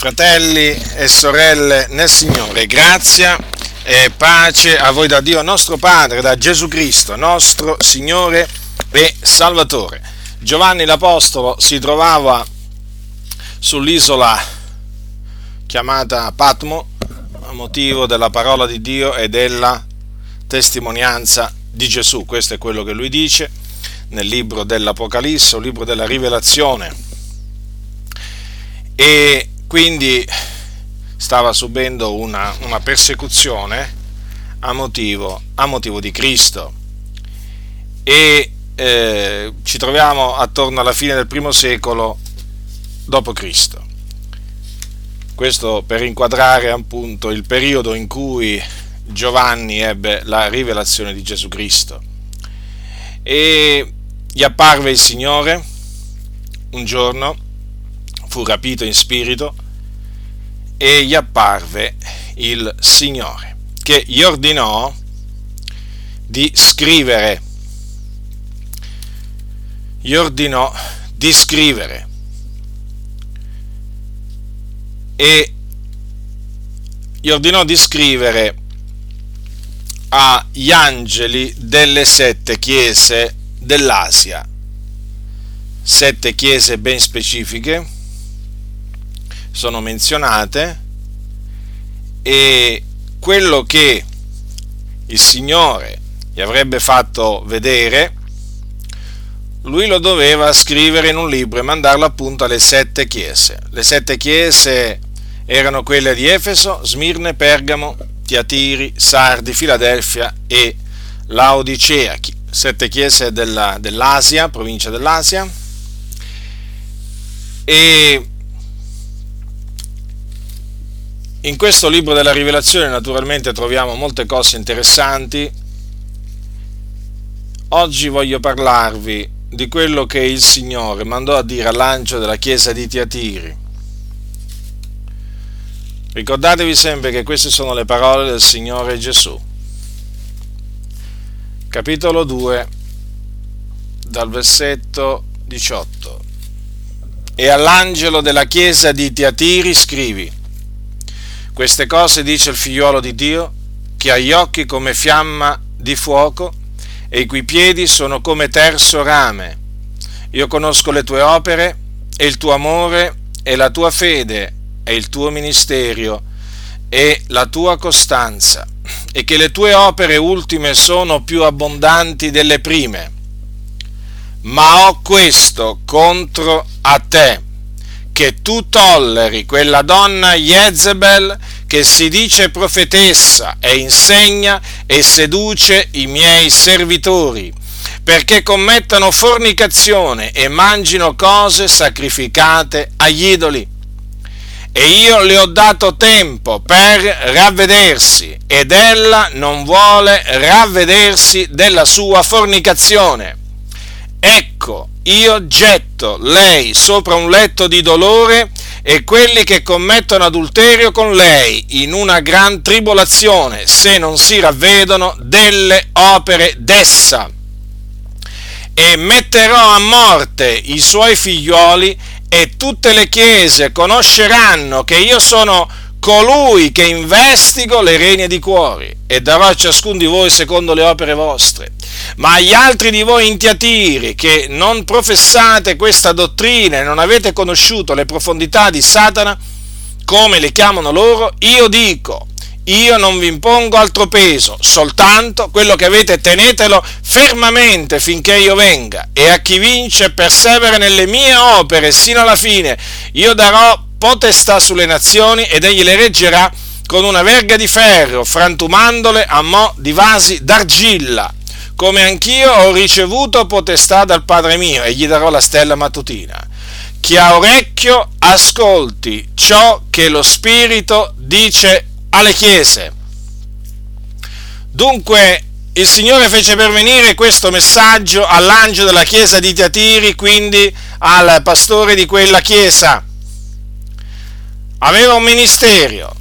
Fratelli e sorelle nel Signore, grazia e pace a voi da Dio nostro Padre, da Gesù Cristo, nostro Signore e Salvatore. Giovanni l'Apostolo si trovava sull'isola chiamata Patmo a motivo della parola di Dio e della testimonianza di Gesù. Questo è quello che lui dice nel libro dell'Apocalisse, un libro della rivelazione. E quindi stava subendo una, una persecuzione a motivo, a motivo, di Cristo. E eh, ci troviamo attorno alla fine del primo secolo Cristo. Questo per inquadrare appunto il periodo in cui Giovanni ebbe la rivelazione di Gesù Cristo. E gli apparve il Signore un giorno, fu rapito in spirito e gli apparve il Signore, che gli ordinò di scrivere. Gli ordinò di scrivere. E gli ordinò di scrivere agli angeli delle sette chiese dell'Asia. Sette chiese ben specifiche sono menzionate e quello che il Signore gli avrebbe fatto vedere, lui lo doveva scrivere in un libro e mandarlo appunto alle sette chiese. Le sette chiese erano quelle di Efeso, Smirne, Pergamo, Tiatiri, Sardi, Filadelfia e Laodicea, sette chiese della, dell'Asia, provincia dell'Asia. E in questo libro della rivelazione naturalmente troviamo molte cose interessanti. Oggi voglio parlarvi di quello che il Signore mandò a dire all'angelo della chiesa di Tiatiri Ricordatevi sempre che queste sono le parole del Signore Gesù. Capitolo 2, dal versetto 18. E all'angelo della chiesa di Tiatiri scrivi, queste cose dice il figliuolo di Dio, che ha gli occhi come fiamma di fuoco e i cui piedi sono come terzo rame. Io conosco le tue opere e il tuo amore e la tua fede è il tuo ministero e la tua costanza, e che le tue opere ultime sono più abbondanti delle prime. Ma ho questo contro a te, che tu tolleri quella donna Jezebel che si dice profetessa e insegna e seduce i miei servitori, perché commettano fornicazione e mangino cose sacrificate agli idoli e io le ho dato tempo per ravvedersi ed ella non vuole ravvedersi della sua fornicazione. Ecco, io getto lei sopra un letto di dolore e quelli che commettono adulterio con lei in una gran tribolazione se non si ravvedono delle opere d'essa. E metterò a morte i suoi figlioli e tutte le chiese conosceranno che io sono colui che investigo le regne di cuori e darò a ciascun di voi secondo le opere vostre. Ma agli altri di voi intiatiri che non professate questa dottrina e non avete conosciuto le profondità di Satana, come le chiamano loro, io dico, io non vi impongo altro peso, soltanto quello che avete tenetelo fermamente finché io venga, e a chi vince persevera nelle mie opere sino alla fine, io darò potestà sulle nazioni ed egli le reggerà con una verga di ferro, frantumandole a mo' di vasi d'argilla, come anch'io ho ricevuto potestà dal Padre mio, e gli darò la stella mattutina. Chi ha orecchio, ascolti ciò che lo Spirito dice alle chiese. Dunque il Signore fece pervenire questo messaggio all'angelo della chiesa di Tiatiri, quindi al pastore di quella chiesa. Aveva un ministero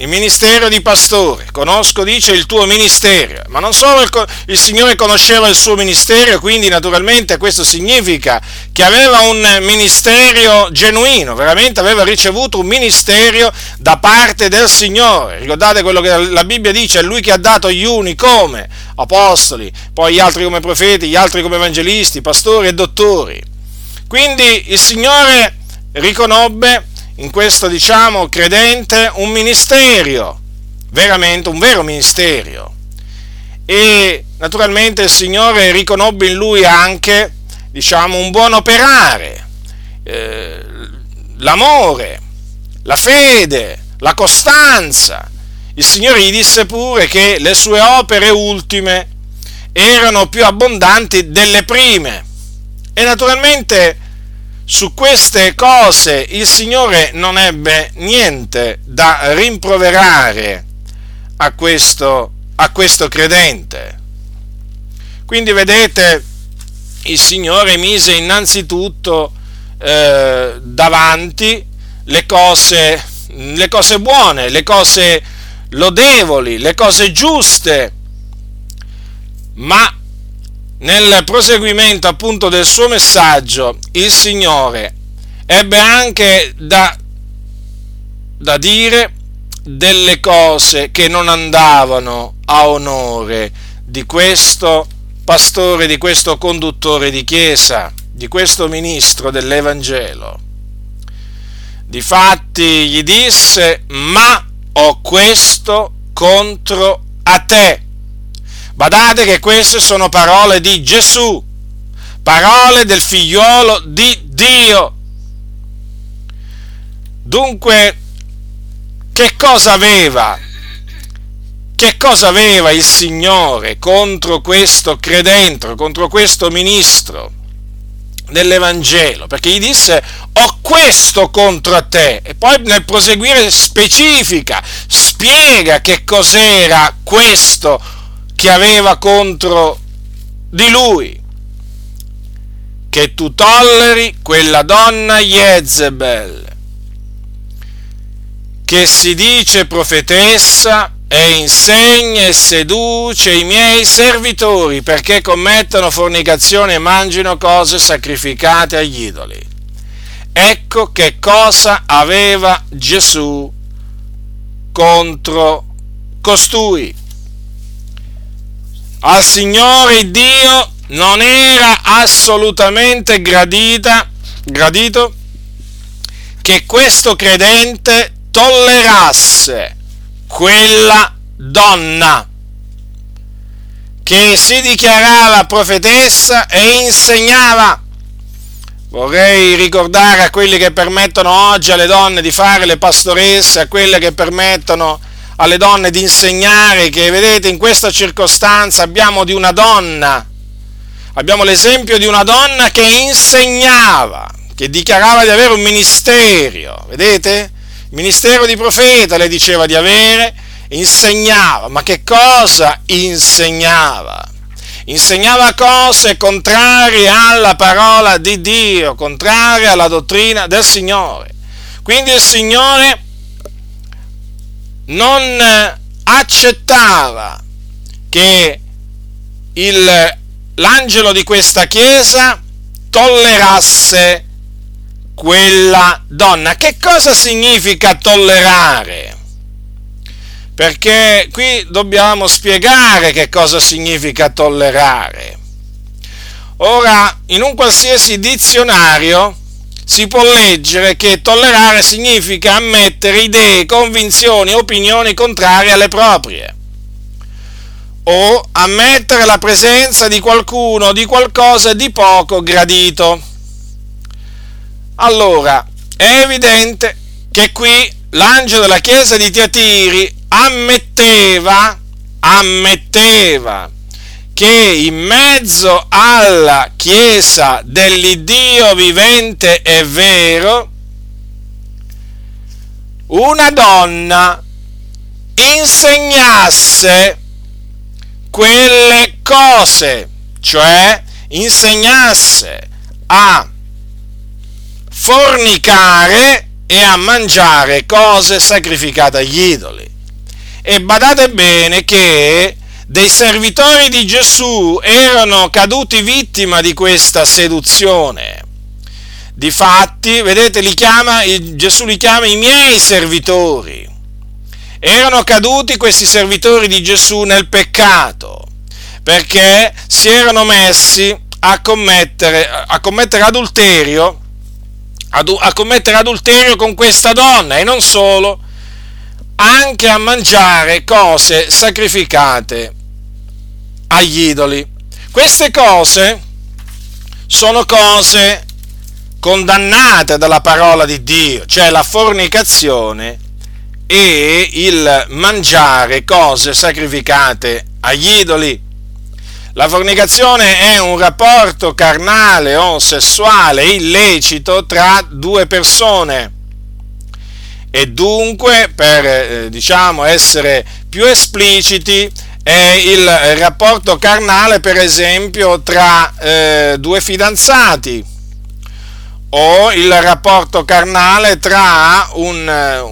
il ministero di pastore, conosco, dice, il tuo ministero, ma non solo il, il, Signore conosceva il suo ministero, quindi naturalmente questo significa che aveva un ministero genuino, veramente aveva ricevuto un ministero da parte del Signore. Ricordate quello che la Bibbia dice, è Lui che ha dato gli uni come apostoli, poi gli altri come profeti, gli altri come evangelisti, pastori e dottori. Quindi il Signore riconobbe in questo, diciamo, credente un ministero, veramente un vero ministero. E naturalmente il Signore riconobbe in lui anche, diciamo, un buon operare, eh, l'amore, la fede, la costanza. Il Signore gli disse pure che le sue opere ultime erano più abbondanti delle prime. E naturalmente su queste cose il Signore non ebbe niente da rimproverare a questo, a questo credente. Quindi vedete, il Signore mise innanzitutto eh, davanti le cose, le cose buone, le cose lodevoli, le cose giuste, ma nel proseguimento appunto del suo messaggio, il Signore ebbe anche da, da dire delle cose che non andavano a onore di questo pastore, di questo conduttore di chiesa, di questo ministro dell'Evangelo. Difatti gli disse, ma ho questo contro a te Badate che queste sono parole di Gesù, parole del figliolo di Dio. Dunque, che cosa aveva? Che cosa aveva il Signore contro questo credente, contro questo ministro dell'Evangelo? Perché gli disse, ho questo contro te. E poi nel proseguire specifica, spiega che cos'era questo che aveva contro di lui, che tu tolleri quella donna Jezebel, che si dice profetessa e insegna e seduce i miei servitori perché commettano fornicazione e mangino cose sacrificate agli idoli. Ecco che cosa aveva Gesù contro costui al Signore Dio non era assolutamente gradita, gradito che questo credente tollerasse quella donna che si dichiarava profetessa e insegnava. Vorrei ricordare a quelli che permettono oggi alle donne di fare le pastoresse, a quelle che permettono alle donne di insegnare che, vedete, in questa circostanza abbiamo di una donna, abbiamo l'esempio di una donna che insegnava, che dichiarava di avere un ministero, vedete? Il ministero di profeta le diceva di avere, insegnava, ma che cosa insegnava? Insegnava cose contrarie alla parola di Dio, contrarie alla dottrina del Signore. Quindi il Signore non accettava che il, l'angelo di questa chiesa tollerasse quella donna. Che cosa significa tollerare? Perché qui dobbiamo spiegare che cosa significa tollerare. Ora, in un qualsiasi dizionario si può leggere che tollerare significa ammettere idee, convinzioni, opinioni contrarie alle proprie o ammettere la presenza di qualcuno o di qualcosa di poco gradito. Allora, è evidente che qui l'angelo della chiesa di Tiatiri ammetteva, ammetteva che in mezzo alla Chiesa dell'Iddio vivente e vero, una donna insegnasse quelle cose, cioè insegnasse a fornicare e a mangiare cose sacrificate agli idoli. E badate bene che dei servitori di Gesù erano caduti vittima di questa seduzione. Difatti, vedete, li chiama, Gesù li chiama i miei servitori. Erano caduti questi servitori di Gesù nel peccato, perché si erano messi a commettere, a commettere adulterio, a commettere adulterio con questa donna e non solo, anche a mangiare cose sacrificate agli idoli. Queste cose sono cose condannate dalla parola di Dio, cioè la fornicazione e il mangiare cose sacrificate agli idoli. La fornicazione è un rapporto carnale o sessuale illecito tra due persone e dunque, per eh, diciamo, essere più espliciti, è il rapporto carnale, per esempio, tra eh, due fidanzati. O il rapporto carnale tra un,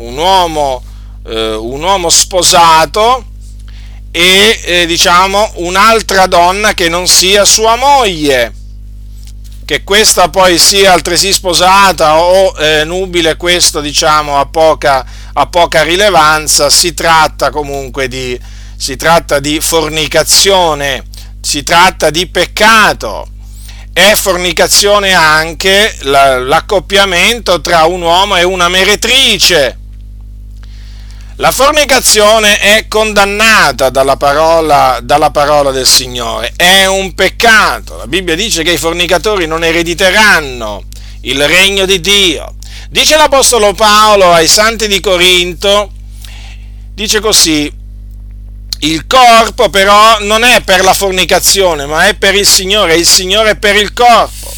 un, uomo, eh, un uomo, sposato e eh, diciamo un'altra donna che non sia sua moglie. Che questa poi sia altresì sposata o eh, nubile, questo diciamo ha poca, poca rilevanza, si tratta comunque di, si tratta di fornicazione, si tratta di peccato. È fornicazione anche l'accoppiamento tra un uomo e una meretrice. La fornicazione è condannata dalla parola, dalla parola, del Signore, è un peccato. La Bibbia dice che i fornicatori non erediteranno il regno di Dio. Dice l'Apostolo Paolo ai santi di Corinto, dice così, il corpo però non è per la fornicazione, ma è per il Signore, il Signore è per il corpo.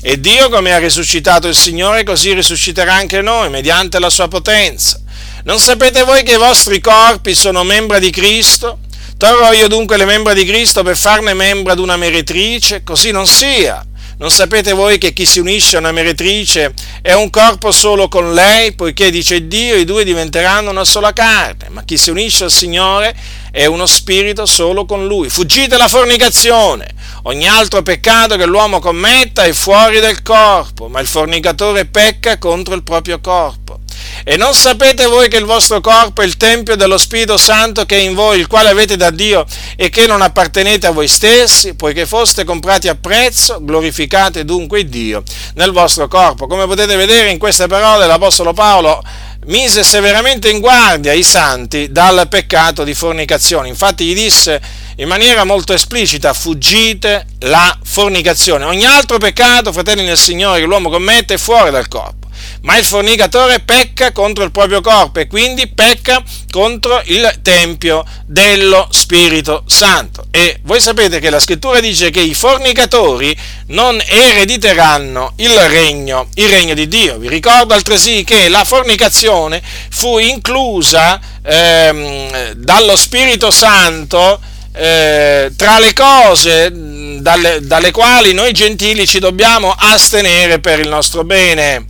E Dio, come ha risuscitato il Signore, così risusciterà anche noi, mediante la sua potenza. Non sapete voi che i vostri corpi sono membra di Cristo? Torrò io dunque le membra di Cristo per farne membra ad una meretrice? Così non sia. Non sapete voi che chi si unisce a una meretrice è un corpo solo con lei, poiché dice Dio, i due diventeranno una sola carne, ma chi si unisce al Signore è uno spirito solo con lui. Fuggite la fornicazione. Ogni altro peccato che l'uomo commetta è fuori del corpo, ma il fornicatore pecca contro il proprio corpo. E non sapete voi che il vostro corpo è il Tempio dello Spirito Santo che è in voi, il quale avete da Dio e che non appartenete a voi stessi, poiché foste comprati a prezzo, glorificate dunque Dio nel vostro corpo. Come potete vedere in queste parole l'Apostolo Paolo mise severamente in guardia i santi dal peccato di fornicazione. Infatti gli disse in maniera molto esplicita, fuggite la fornicazione. Ogni altro peccato, fratelli nel Signore, che l'uomo commette è fuori dal corpo ma il fornicatore pecca contro il proprio corpo e quindi pecca contro il Tempio dello Spirito Santo. E voi sapete che la scrittura dice che i fornicatori non erediteranno il regno, il regno di Dio. Vi ricordo altresì che la fornicazione fu inclusa ehm, dallo Spirito Santo eh, tra le cose dalle, dalle quali noi gentili ci dobbiamo astenere per il nostro bene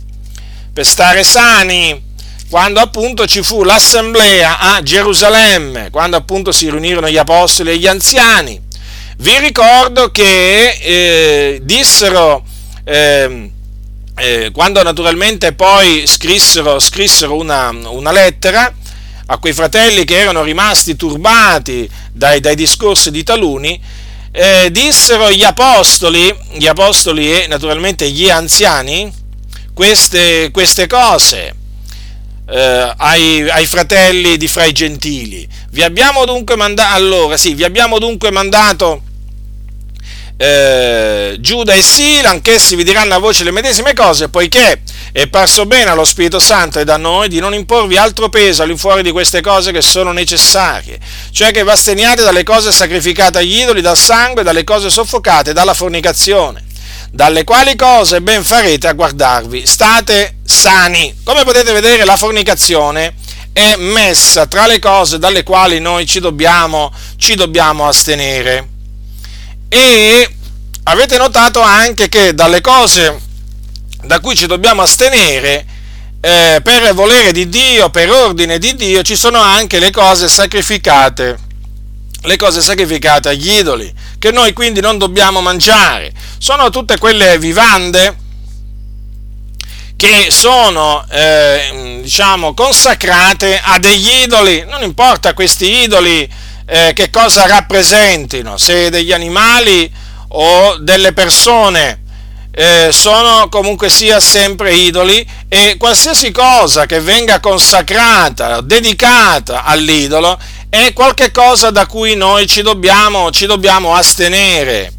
per stare sani, quando appunto ci fu l'assemblea a Gerusalemme, quando appunto si riunirono gli apostoli e gli anziani. Vi ricordo che eh, dissero, eh, eh, quando naturalmente poi scrissero, scrissero una, una, lettera a quei fratelli che erano rimasti turbati dai, dai discorsi di taluni, eh, dissero gli apostoli, gli apostoli e naturalmente gli anziani, queste, queste cose eh, ai, ai, fratelli di fra i gentili. Vi abbiamo dunque mandato, allora sì, vi abbiamo dunque mandato eh, Giuda e Sila, anch'essi vi diranno a voce le medesime cose, poiché è parso bene allo Spirito Santo e da noi di non imporvi altro peso all'infuori di queste cose che sono necessarie, cioè che vasteniate dalle cose sacrificate agli idoli, dal sangue, dalle cose soffocate, dalla fornicazione dalle quali cose ben farete a guardarvi. State sani. Come potete vedere la fornicazione è messa tra le cose dalle quali noi ci dobbiamo, ci dobbiamo astenere. E avete notato anche che dalle cose da cui ci dobbiamo astenere, eh, per volere di Dio, per ordine di Dio, ci sono anche le cose sacrificate le cose sacrificate agli idoli, che noi quindi non dobbiamo mangiare. Sono tutte quelle vivande che sono, eh, diciamo, consacrate a degli idoli, non importa questi idoli eh, che cosa rappresentino, se degli animali o delle persone, eh, sono comunque sia sempre idoli e qualsiasi cosa che venga consacrata, dedicata all'idolo, è qualcosa da cui noi ci dobbiamo, ci dobbiamo astenere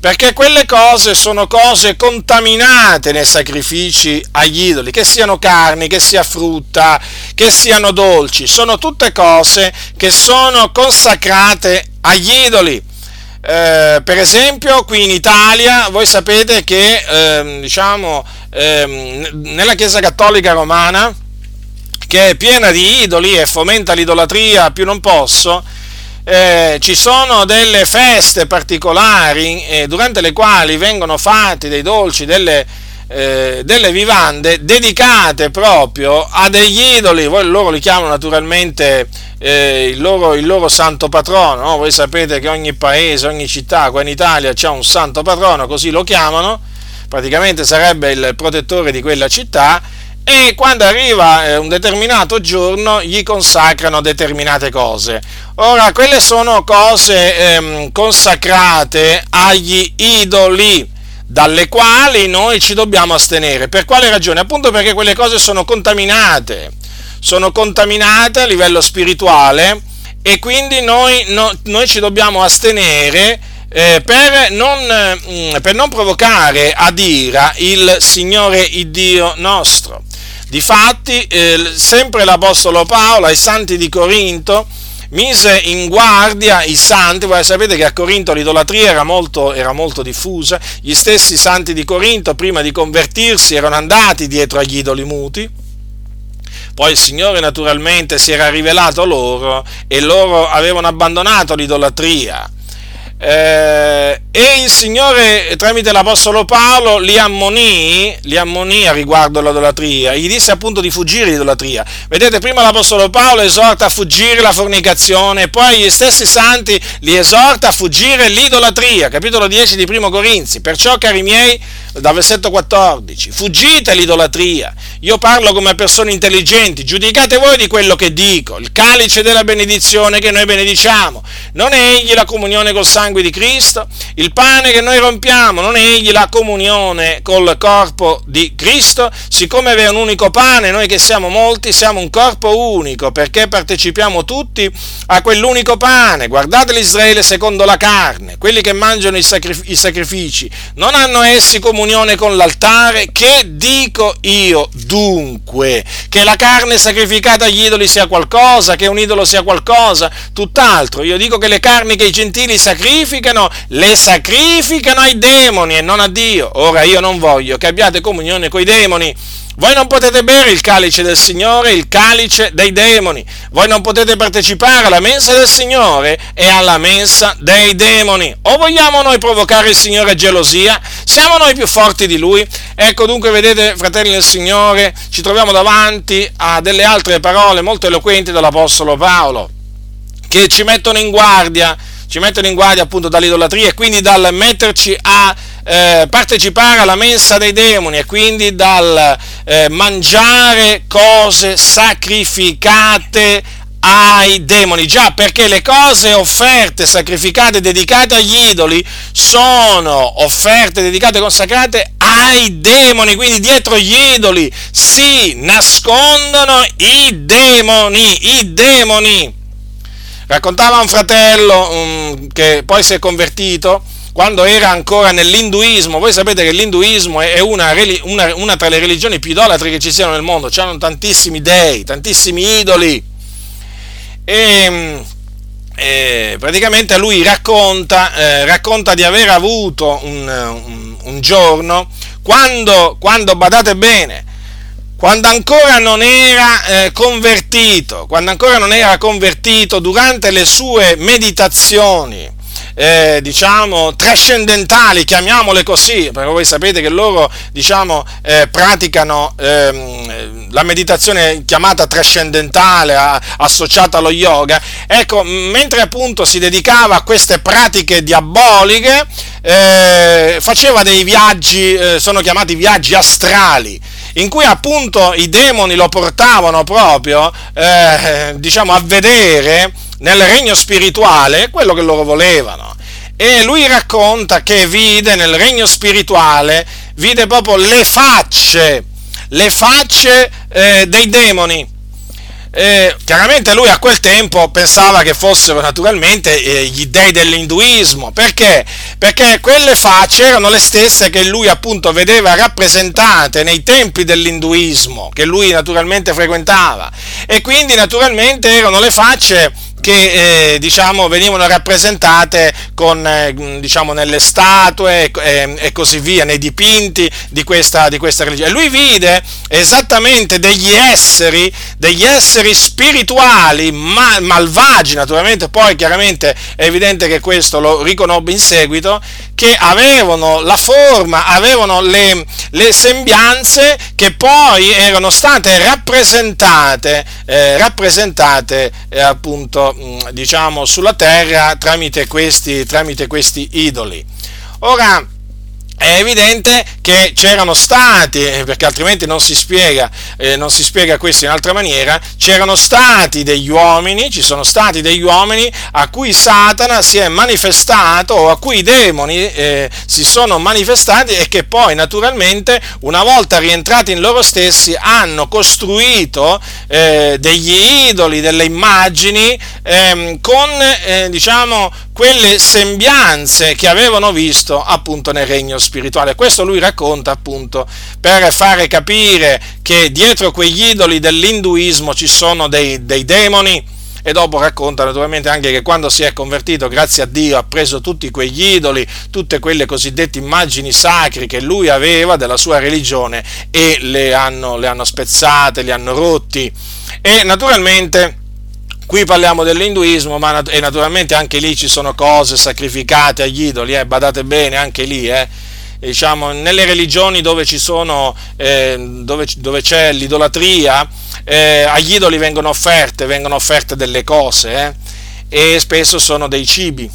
perché quelle cose sono cose contaminate nei sacrifici agli idoli, che siano carni, che sia frutta, che siano dolci, sono tutte cose che sono consacrate agli idoli. Eh, per esempio, qui in Italia, voi sapete che eh, diciamo, eh, nella Chiesa Cattolica Romana, che è piena di idoli e fomenta l'idolatria più non posso, eh, ci sono delle feste particolari eh, durante le quali vengono fatti dei dolci, delle, eh, delle vivande dedicate proprio a degli idoli, voi, loro li chiamano naturalmente eh, il loro, il, loro, santo patrono, no? voi sapete che ogni paese, ogni città qua in Italia c'è un santo patrono, così lo chiamano, praticamente sarebbe il protettore di quella città e quando arriva eh, un determinato giorno gli consacrano determinate cose. Ora, quelle sono cose ehm, consacrate agli idoli, dalle quali noi ci dobbiamo astenere. Per quale ragione? Appunto perché quelle cose sono contaminate, sono contaminate a livello spirituale e quindi noi, no, noi ci dobbiamo astenere eh, per, non, mm, per non provocare ad ira il Signore il Dio nostro. Difatti, eh, sempre l'Apostolo Paolo ai santi di Corinto mise in guardia i santi, voi sapete che a Corinto l'idolatria era molto, era molto diffusa, gli stessi santi di Corinto prima di convertirsi erano andati dietro agli idoli muti, poi il Signore naturalmente si era rivelato loro e loro avevano abbandonato l'idolatria eh, e il Signore tramite l'Apostolo Paolo li ammonì, li ammonì a riguardo all'idolatria, gli disse appunto di fuggire l'idolatria. Vedete, prima l'Apostolo Paolo esorta a fuggire la fornicazione, poi gli stessi santi li esorta a fuggire l'idolatria, capitolo 10 di Primo Corinzi. Perciò, cari miei, dal versetto 14, fuggite l'idolatria. Io parlo come persone intelligenti, giudicate voi di quello che dico. Il calice della benedizione che noi benediciamo, non è egli la comunione col sangue di Cristo, il pane che noi rompiamo non è egli la comunione col corpo di Cristo, siccome è un unico pane, noi che siamo molti siamo un corpo unico perché partecipiamo tutti a quell'unico pane. Guardate l'Israele secondo la carne, quelli che mangiano i sacrifici non hanno essi comunione con l'altare, che dico io dunque? Che la carne sacrificata agli idoli sia qualcosa, che un idolo sia qualcosa, tutt'altro. Io dico che le carni che i gentili sacrificano sacrificano, le sacrificano ai demoni e non a Dio. Ora io non voglio che abbiate comunione con i demoni. Voi non potete bere il calice del Signore, il calice dei demoni. Voi non potete partecipare alla mensa del Signore e alla mensa dei demoni. O vogliamo noi provocare il Signore a gelosia? Siamo noi più forti di Lui? Ecco dunque, vedete, fratelli del Signore, ci troviamo davanti a delle altre parole molto eloquenti dell'Apostolo Paolo, che ci mettono in guardia ci mettono in guardia appunto dall'idolatria e quindi dal metterci a eh, partecipare alla mensa dei demoni e quindi dal eh, mangiare cose sacrificate ai demoni. Già, perché le cose offerte, sacrificate, dedicate agli idoli sono offerte, dedicate, consacrate ai demoni. Quindi dietro gli idoli si nascondono i demoni, i demoni. Raccontava un fratello um, che poi si è convertito quando era ancora nell'induismo. Voi sapete che l'induismo è una, una, una tra le religioni più idolatre che ci siano nel mondo. C'hanno tantissimi dei, tantissimi idoli. E, e praticamente lui racconta, eh, racconta, di aver avuto un, un, un giorno quando, quando, badate bene, quando ancora non era eh, convertito, quando ancora non era convertito, durante le sue meditazioni, eh, diciamo, trascendentali, chiamiamole così, perché voi sapete che loro, diciamo, eh, praticano ehm, la meditazione chiamata trascendentale, a, associata allo yoga, ecco, mentre appunto si dedicava a queste pratiche diaboliche, eh, faceva dei viaggi, eh, sono chiamati viaggi astrali, in cui appunto i demoni lo portavano proprio, eh, diciamo, a vedere nel regno spirituale quello che loro volevano. E lui racconta che vide nel regno spirituale, vide proprio le facce, le facce eh, dei demoni eh, chiaramente lui a quel tempo pensava che fossero naturalmente eh, gli dei dell'induismo. Perché? Perché quelle facce erano le stesse che lui appunto vedeva rappresentate nei templi dell'induismo, che lui naturalmente frequentava. E quindi naturalmente erano le facce che eh, diciamo, venivano rappresentate con, eh, diciamo, nelle statue eh, e così via, nei dipinti di questa, di questa religione. E lui vide esattamente degli esseri, degli esseri spirituali, ma, malvagi naturalmente, poi chiaramente è evidente che questo lo riconobbe in seguito, che avevano la forma, avevano le, le sembianze che poi erano state rappresentate, eh, rappresentate eh, mm, diciamo sulla terra tramite questi, tramite questi idoli. Ora, è evidente che c'erano stati, eh, perché altrimenti non si, spiega, eh, non si spiega questo in altra maniera, c'erano stati degli uomini, ci sono stati degli uomini a cui Satana si è manifestato o a cui i demoni eh, si sono manifestati e che poi naturalmente una volta rientrati in loro stessi hanno costruito eh, degli idoli, delle immagini ehm, con eh, diciamo quelle sembianze che avevano visto appunto nel regno spirituale. Questo lui racconta appunto per fare capire che dietro quegli idoli dell'induismo ci sono dei, dei demoni e dopo racconta naturalmente anche che quando si è convertito, grazie a Dio, ha preso tutti quegli idoli, tutte quelle cosiddette immagini sacri che lui aveva della sua religione e le hanno, le hanno spezzate, li hanno rotti. E naturalmente Qui parliamo dell'induismo, ma e naturalmente anche lì ci sono cose sacrificate agli idoli, eh, badate bene, anche lì, eh. Diciamo, nelle religioni dove, sono, eh, dove, dove c'è l'idolatria, eh, agli idoli vengono offerte, vengono offerte delle cose eh, e spesso sono dei cibi,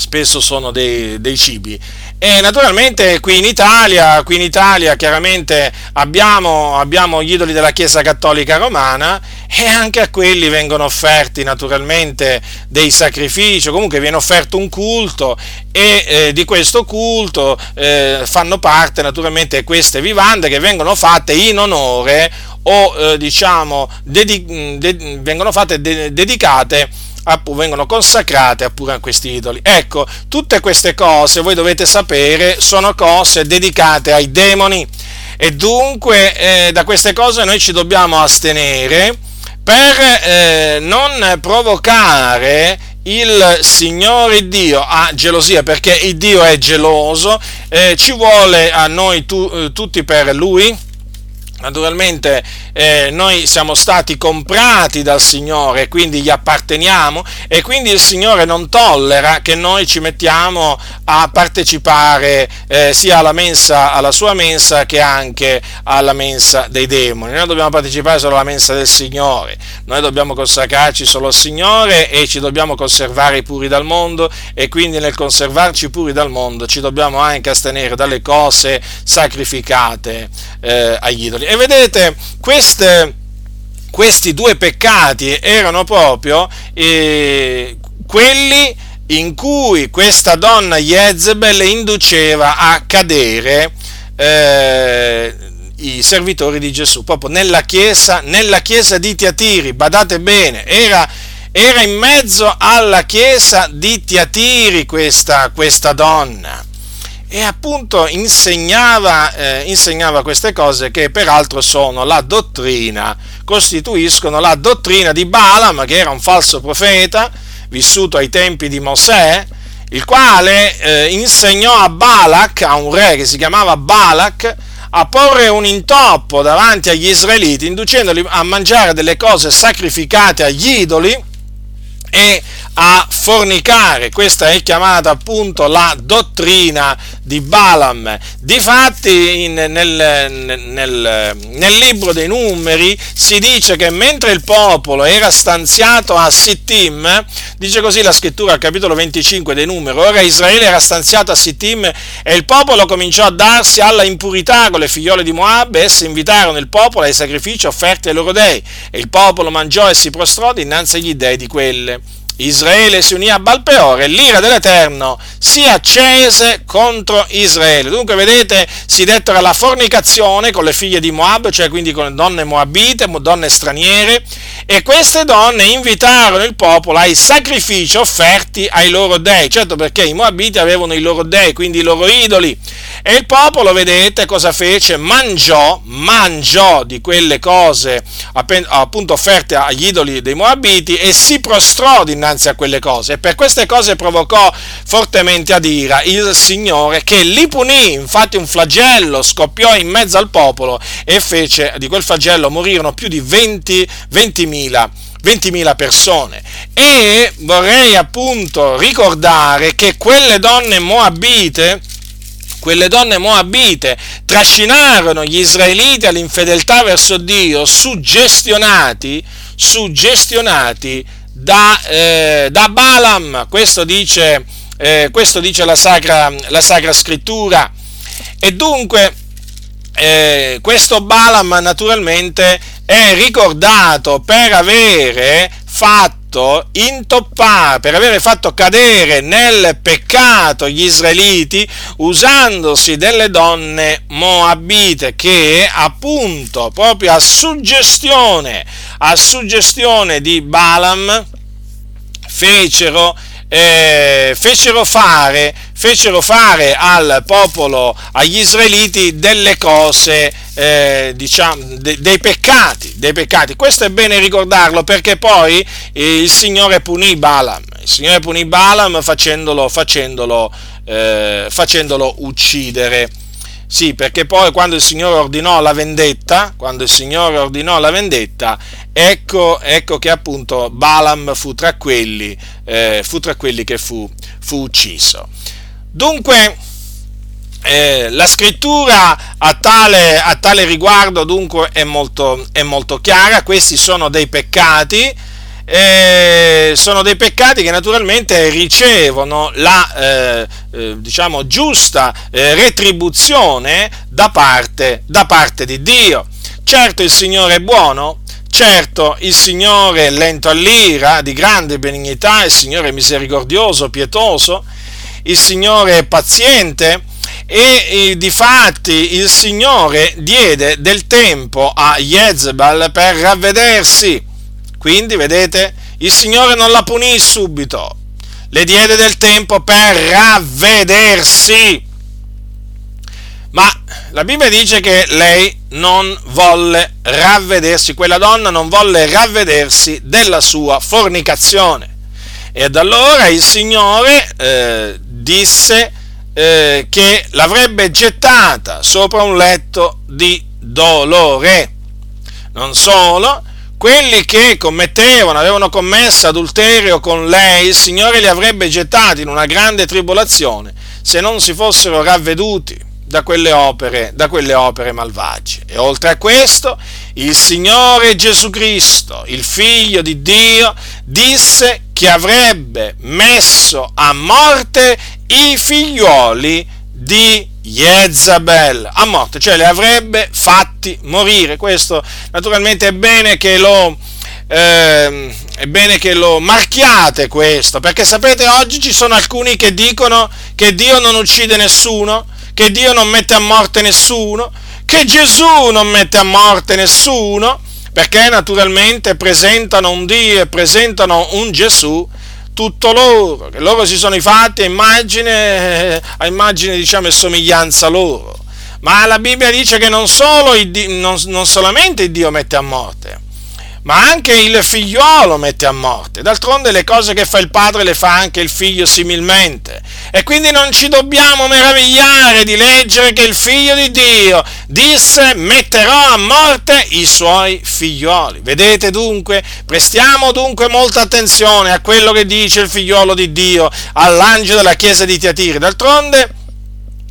spesso sono dei, dei cibi. E naturalmente qui in Italia, qui in Italia chiaramente abbiamo, abbiamo, gli idoli della Chiesa Cattolica Romana e anche a quelli vengono offerti naturalmente dei sacrifici, comunque viene offerto un culto e eh, di questo culto eh, fanno parte naturalmente queste vivande che vengono fatte in onore o eh, diciamo dedi- de- vengono fatte de- dedicate vengono consacrate appure a questi idoli. Ecco, tutte queste cose, voi dovete sapere, sono cose dedicate ai demoni. E dunque eh, da queste cose noi ci dobbiamo astenere per eh, non provocare il Signore Dio a gelosia, perché il Dio è geloso, eh, ci vuole a noi tu, eh, tutti per Lui Naturalmente eh, noi siamo stati comprati dal Signore, quindi gli apparteniamo e quindi il Signore non tollera che noi ci mettiamo a partecipare eh, sia alla, mensa, alla sua mensa che anche alla mensa dei demoni. Noi dobbiamo partecipare solo alla mensa del Signore, noi dobbiamo consacrarci solo al Signore e ci dobbiamo conservare puri dal mondo e quindi nel conservarci puri dal mondo ci dobbiamo anche astenere dalle cose sacrificate eh, agli idoli. E vedete, queste, questi due peccati erano proprio eh, quelli in cui questa donna Jezebel induceva a cadere eh, i servitori di Gesù, proprio nella chiesa, nella chiesa di Tiatiri, badate bene, era, era in mezzo alla chiesa di Tiatiri questa, questa donna e appunto insegnava, eh, insegnava, queste cose che peraltro sono la dottrina, costituiscono la dottrina di Balaam, che era un falso profeta, vissuto ai tempi di Mosè, il quale eh, insegnò a Balak, a un re che si chiamava Balak, a porre un intoppo davanti agli israeliti, inducendoli a mangiare delle cose sacrificate agli idoli, e a fornicare. Questa è chiamata appunto la dottrina di Balaam. Difatti in, nel, nel, nel, libro dei numeri si dice che mentre il popolo era stanziato a Sittim, dice così la scrittura al capitolo 25 dei numeri, ora Israele era stanziato a Sittim e il popolo cominciò a darsi alla impurità con le figliole di Moab, esse invitarono il popolo ai sacrifici offerti ai loro dei e il popolo mangiò e si prostrò dinanzi agli dei di quelle. Israele si unì a Balpeore l'ira dell'Eterno si accese contro Israele. Dunque, vedete, si dettero alla fornicazione con le figlie di Moab, cioè quindi con donne moabite, donne straniere, e queste donne invitarono il popolo ai sacrifici offerti ai loro dei. Certo, perché i moabiti avevano i loro dei, quindi i loro idoli. E il popolo, vedete, cosa fece? Mangiò, mangiò di quelle cose appunto offerte agli idoli dei moabiti e si prostrò dinanzi a quelle cose e per queste cose provocò fortemente ad ira il Signore che li punì, infatti un flagello scoppiò in mezzo al popolo e fece di quel flagello morirono più di 20, 20.000. 20.000 persone e vorrei appunto ricordare che quelle donne moabite quelle donne moabite trascinarono gli israeliti all'infedeltà verso Dio suggestionati suggestionati da, eh, da Balaam, questo dice, eh, questo dice la, sacra, la, sacra, Scrittura. E dunque eh, questo Balaam naturalmente è ricordato per avere fatto intoppare, per avere fatto cadere nel peccato gli israeliti usandosi delle donne moabite che appunto proprio a suggestione, a suggestione di Balaam fecero eh, fecero, fare, fecero, fare, al popolo, agli israeliti, delle cose, eh, diciamo, de, dei peccati, dei peccati. Questo è bene ricordarlo perché poi eh, il Signore punì Balaam, il Signore punì Balaam facendolo, facendolo, eh, facendolo uccidere. Sì, perché poi quando il Signore ordinò la vendetta, quando il Signore ordinò la vendetta, ecco, ecco che appunto Balaam fu tra quelli, eh, fu tra quelli che fu, fu ucciso. Dunque, eh, la scrittura a tale, a tale riguardo dunque è molto, è molto, chiara, questi sono dei peccati, eh, sono dei peccati che naturalmente ricevono la eh, eh, diciamo, giusta eh, retribuzione da parte, da parte di Dio. Certo il Signore è buono, Certo, il Signore è lento all'ira, di grande benignità, il Signore è misericordioso, pietoso, il Signore è paziente e, e di fatti il Signore diede del tempo a Jezebel per ravvedersi quindi, vedete, il Signore non la punì subito, le diede del tempo per ravvedersi. Ma la Bibbia dice che lei non volle ravvedersi, quella donna non volle ravvedersi della sua fornicazione. Ed allora il Signore eh, disse eh, che l'avrebbe gettata sopra un letto di dolore. Non solo, quelli che commettevano, avevano commesso adulterio con lei, il Signore li avrebbe gettati in una grande tribolazione se non si fossero ravveduti da quelle opere, da quelle opere malvagie. E oltre a questo, il Signore Gesù Cristo, il Figlio di Dio, disse che avrebbe messo a morte i figlioli di Jezabel a morte, cioè le avrebbe fatti morire. Questo naturalmente è bene che lo, eh, è bene che lo marchiate questo, perché sapete oggi ci sono alcuni che dicono che Dio non uccide nessuno, che Dio non mette a morte nessuno, che Gesù non mette a morte nessuno, perché naturalmente presentano un Dio e presentano un Gesù tutto loro, che loro si sono fatti a immagine, a immagine diciamo, e somiglianza loro. Ma la Bibbia dice che non, solo Dio, non, non solamente il Dio mette a morte, ma anche il figliuolo mette a morte. D'altronde le cose che fa il padre le fa anche il figlio similmente. E quindi non ci dobbiamo meravigliare di leggere che il figlio di Dio disse metterò a morte i suoi figlioli. Vedete dunque? Prestiamo dunque molta attenzione a quello che dice il figliuolo di Dio all'angelo della chiesa di Tiatiri. D'altronde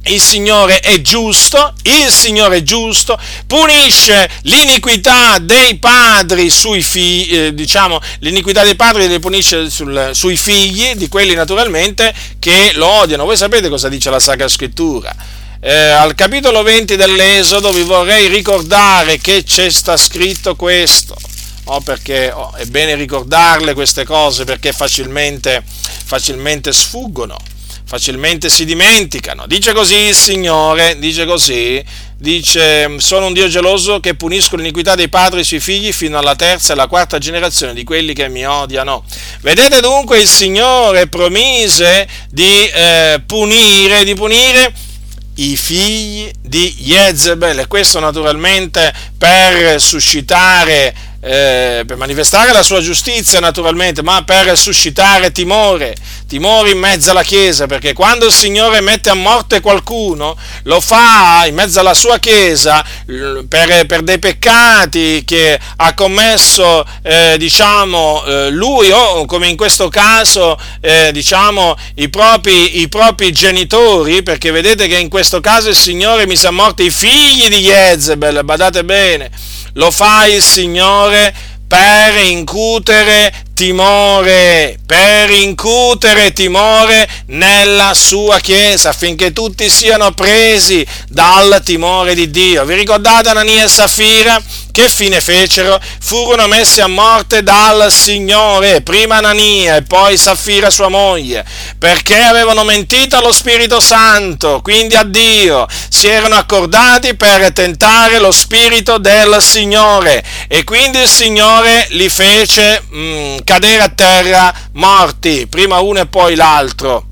il Signore è giusto, il Signore è giusto, punisce l'iniquità dei padri sui figli, eh, diciamo, l'iniquità dei padri le punisce sul, sui figli, di quelli naturalmente che lo odiano. Voi sapete cosa dice la Sacra Scrittura? Eh, al capitolo 20 dell'Esodo vi vorrei ricordare che c'è sta scritto questo. Oh, perché oh, è bene ricordarle queste cose perché facilmente, facilmente sfuggono facilmente si dimenticano. Dice così il Signore, dice così, dice sono un Dio geloso che punisco l'iniquità dei padri sui figli fino alla terza e alla quarta generazione di quelli che mi odiano. Vedete dunque il Signore promise di eh, punire, di punire i figli di Jezebel e questo naturalmente per suscitare eh, per manifestare la sua giustizia naturalmente, ma per suscitare timore, timore in mezzo alla Chiesa, perché quando il Signore mette a morte qualcuno, lo fa in mezzo alla sua Chiesa per, per dei peccati che ha commesso, eh, diciamo, eh, lui o come in questo caso, eh, diciamo, i propri, i propri, genitori, perché vedete che in questo caso il Signore mise a morte i figli di Jezebel, badate bene, lo fa il Signore per incutere timore, per incutere timore nella sua Chiesa, affinché tutti siano presi dal timore di Dio. Vi ricordate Anania e Safira? Che fine fecero? Furono messi a morte dal Signore, prima Anania e poi Safira sua moglie, perché avevano mentito allo Spirito Santo, quindi a Dio, si erano accordati per tentare lo Spirito del Signore e quindi il Signore li fece mh, mm, cadere a terra morti, prima uno e poi l'altro.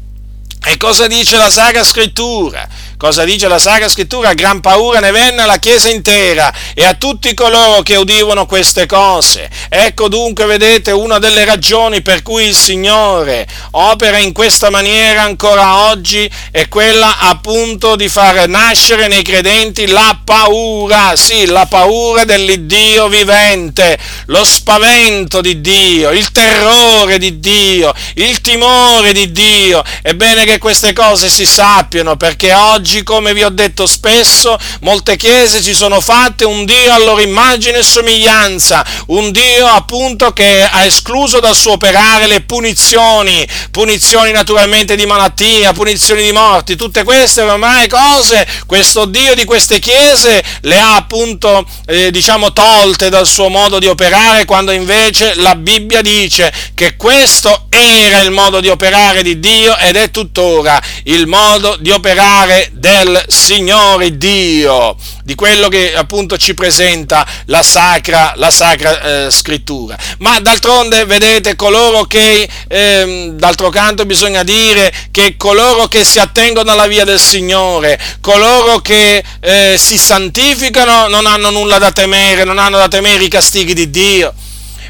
E cosa dice la Sacra Scrittura? Cosa dice la Sacra Scrittura? Gran paura ne venne alla Chiesa intera e a tutti coloro che udivano queste cose. Ecco dunque, vedete, una delle ragioni per cui il Signore opera in questa maniera ancora oggi è quella appunto di far nascere nei credenti la paura, sì, la paura dell'Iddio vivente, lo spavento di Dio, il terrore di Dio, il timore di Dio. È bene che queste cose si sappiano perché oggi oggi, come vi ho detto spesso, molte chiese si sono fatte un Dio a loro immagine e somiglianza, un Dio appunto che ha escluso dal suo operare le punizioni, punizioni naturalmente di malattia, punizioni di morti, tutte queste ormai cose, questo Dio di queste chiese le ha appunto eh, diciamo tolte dal suo modo di operare, quando invece la Bibbia dice che questo era il modo di operare di Dio ed è tuttora il modo di operare del Signore Dio, di quello che appunto ci presenta la sacra, la sacra eh, scrittura. Ma d'altronde, vedete, coloro che, eh, d'altro canto bisogna dire che coloro che si attengono alla via del Signore, coloro che eh, si santificano non hanno nulla da temere, non hanno da temere i castighi di Dio.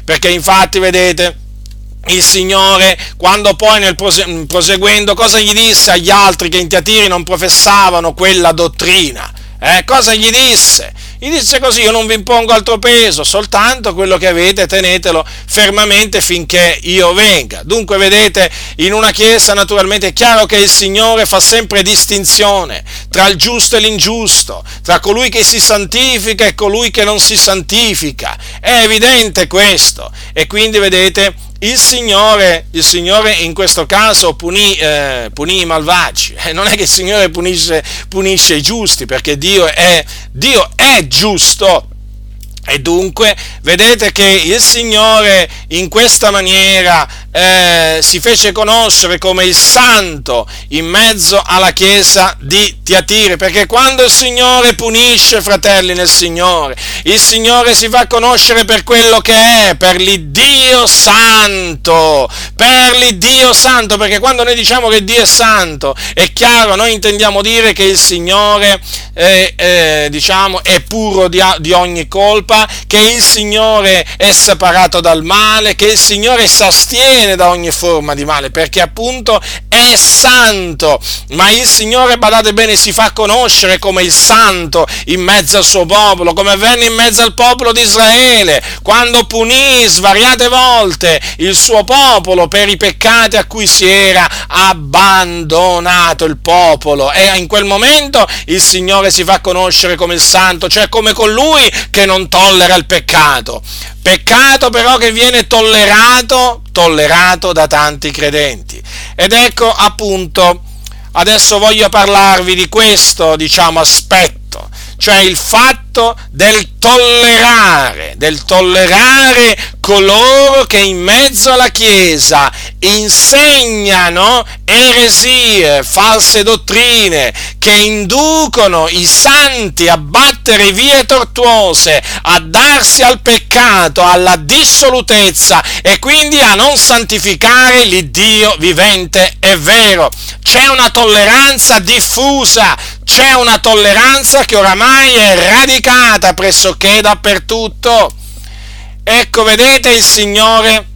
Perché infatti, vedete, il Signore, quando poi nel proseguendo, cosa gli disse agli altri che in Tiatiri non professavano quella dottrina? Eh, cosa gli disse? Gli disse così, io non vi impongo altro peso, soltanto quello che avete tenetelo fermamente finché io venga. Dunque vedete, in una chiesa naturalmente è chiaro che il Signore fa sempre distinzione tra il giusto e l'ingiusto, tra colui che si santifica e colui che non si santifica. È evidente questo. E quindi vedete, il Signore, il Signore, in questo caso punì, eh, punì i malvagi, eh, non è che il Signore punisce, punisce i giusti, perché Dio è, Dio è giusto. E dunque vedete che il Signore in questa maniera eh, si fece conoscere come il santo in mezzo alla chiesa di Tiatire, perché quando il Signore punisce, fratelli nel Signore, il Signore si fa conoscere per quello che è, per l'Iddio santo, per l'Iddio santo, perché quando noi diciamo che Dio è santo, è chiaro, noi intendiamo dire che il Signore è, eh, diciamo, è puro di, di ogni colpa, che il Signore è separato dal male, che il Signore si astiene da ogni forma di male, perché appunto è santo, ma il Signore, badate bene, si fa conoscere come il santo in mezzo al suo popolo, come venne in mezzo al popolo di Israele, quando punì svariate volte il suo popolo per i peccati a cui si era abbandonato il popolo. E in quel momento il Signore si fa conoscere come il santo, cioè come colui che non tollera il peccato. Peccato però che viene tollerato, tollerato da tanti credenti. Ed ecco appunto, adesso voglio parlarvi di questo, diciamo, aspetto, cioè il fatto del tollerare, del tollerare coloro che in mezzo alla Chiesa insegnano eresie, false dottrine, che inducono i santi a battere vie tortuose, a darsi al peccato, alla dissolutezza e quindi a non santificare l'Iddio vivente e vero. C'è una tolleranza diffusa, c'è una tolleranza che oramai è radicata pressoché dappertutto. Ecco, vedete, il Signore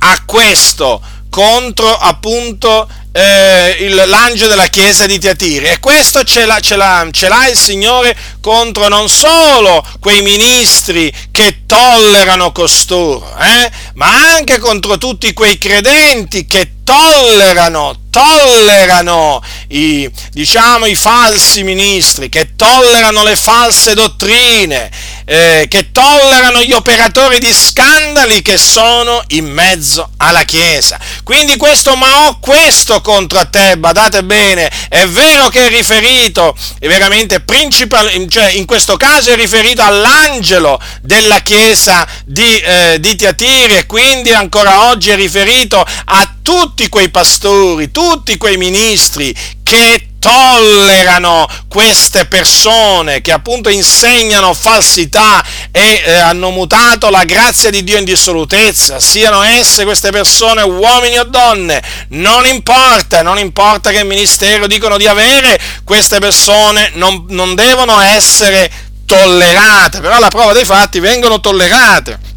ha questo contro appunto eh, il, l'angelo della chiesa di Tiatiri e questo ce l'ha, ce, l'ha, ce l'ha il Signore contro non solo quei ministri che tollerano costoro, eh, ma anche contro tutti quei credenti che tollerano, tollerano i, diciamo, i falsi ministri, che tollerano le false dottrine, eh, che tollerano gli operatori di scandali che sono in mezzo alla Chiesa. Quindi questo, ma ho questo contro te, badate bene, è vero che è riferito, è veramente principale, cioè in questo caso è riferito all'angelo della Chiesa di, eh, di Tiatiri e quindi ancora oggi è riferito a tutti quei pastori, tutti quei ministri che tollerano queste persone che appunto insegnano falsità e eh, hanno mutato la grazia di Dio in dissolutezza, siano esse queste persone uomini o donne, non importa, non importa che ministero dicono di avere, queste persone non, non devono essere tollerate, però la prova dei fatti vengono tollerate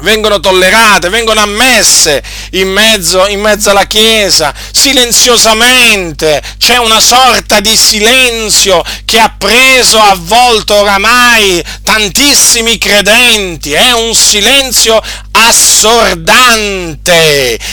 vengono tollerate, vengono ammesse in mezzo, in mezzo, alla Chiesa, silenziosamente. C'è una sorta di silenzio che ha preso a volto oramai tantissimi credenti, è un silenzio assordante.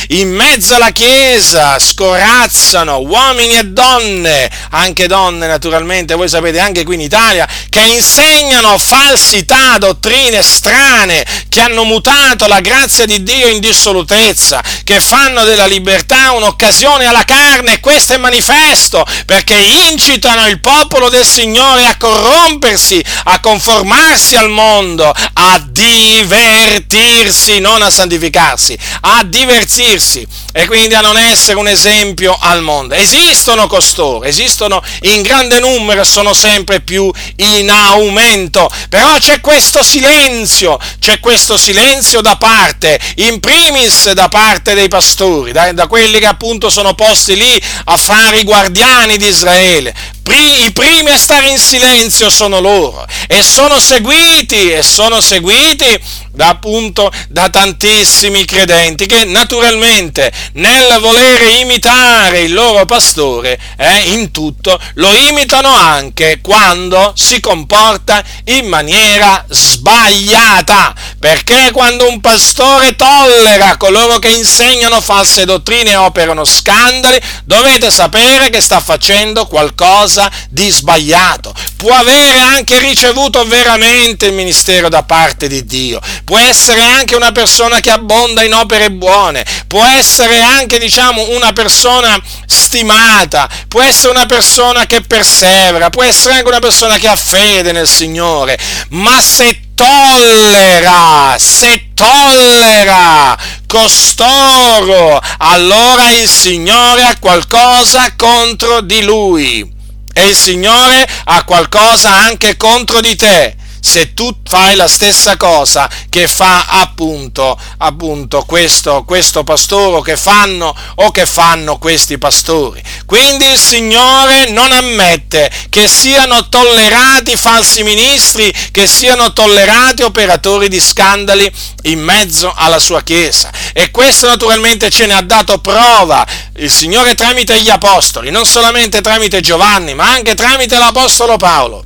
In mezzo alla Chiesa scorazzano uomini e donne, anche donne naturalmente, voi sapete anche qui in Italia, che insegnano falsità, dottrine strane, che hanno mutato la grazia di Dio in dissolutezza, che fanno della libertà un'occasione alla carne questo è manifesto perché incitano il popolo del Signore a corrompersi, a conformarsi al mondo, a divertirsi non a santificarsi, a divertirsi e quindi a non essere un esempio al mondo. Esistono costoro, esistono in grande numero e sono sempre più in aumento, però c'è questo silenzio, c'è questo silenzio da parte, in primis da parte dei pastori, da, da quelli che appunto sono posti lì a fare i guardiani di Israele, i primi a stare in silenzio sono loro e sono seguiti e sono seguiti da appunto da tantissimi credenti che naturalmente nel volere imitare il loro pastore eh, in tutto lo imitano anche quando si comporta in maniera sbagliata. Perché quando un pastore tollera coloro che insegnano false dottrine e operano scandali dovete sapere che sta facendo qualcosa di sbagliato. Può avere anche ricevuto veramente il ministero da parte di Dio. Può essere anche una persona che abbonda in opere buone, può essere anche, diciamo, una persona stimata, può essere una persona che persevera, può essere anche una persona che ha fede nel Signore, ma se tollera, se tollera costoro, allora il Signore ha qualcosa contro di lui e il Signore ha qualcosa anche contro di te se tu fai la stessa cosa che fa appunto, appunto questo, questo pastore che fanno o che fanno questi pastori. Quindi il Signore non ammette che siano tollerati falsi ministri, che siano tollerati operatori di scandali in mezzo alla sua Chiesa. E questo naturalmente ce ne ha dato prova il Signore tramite gli apostoli, non solamente tramite Giovanni, ma anche tramite l'Apostolo Paolo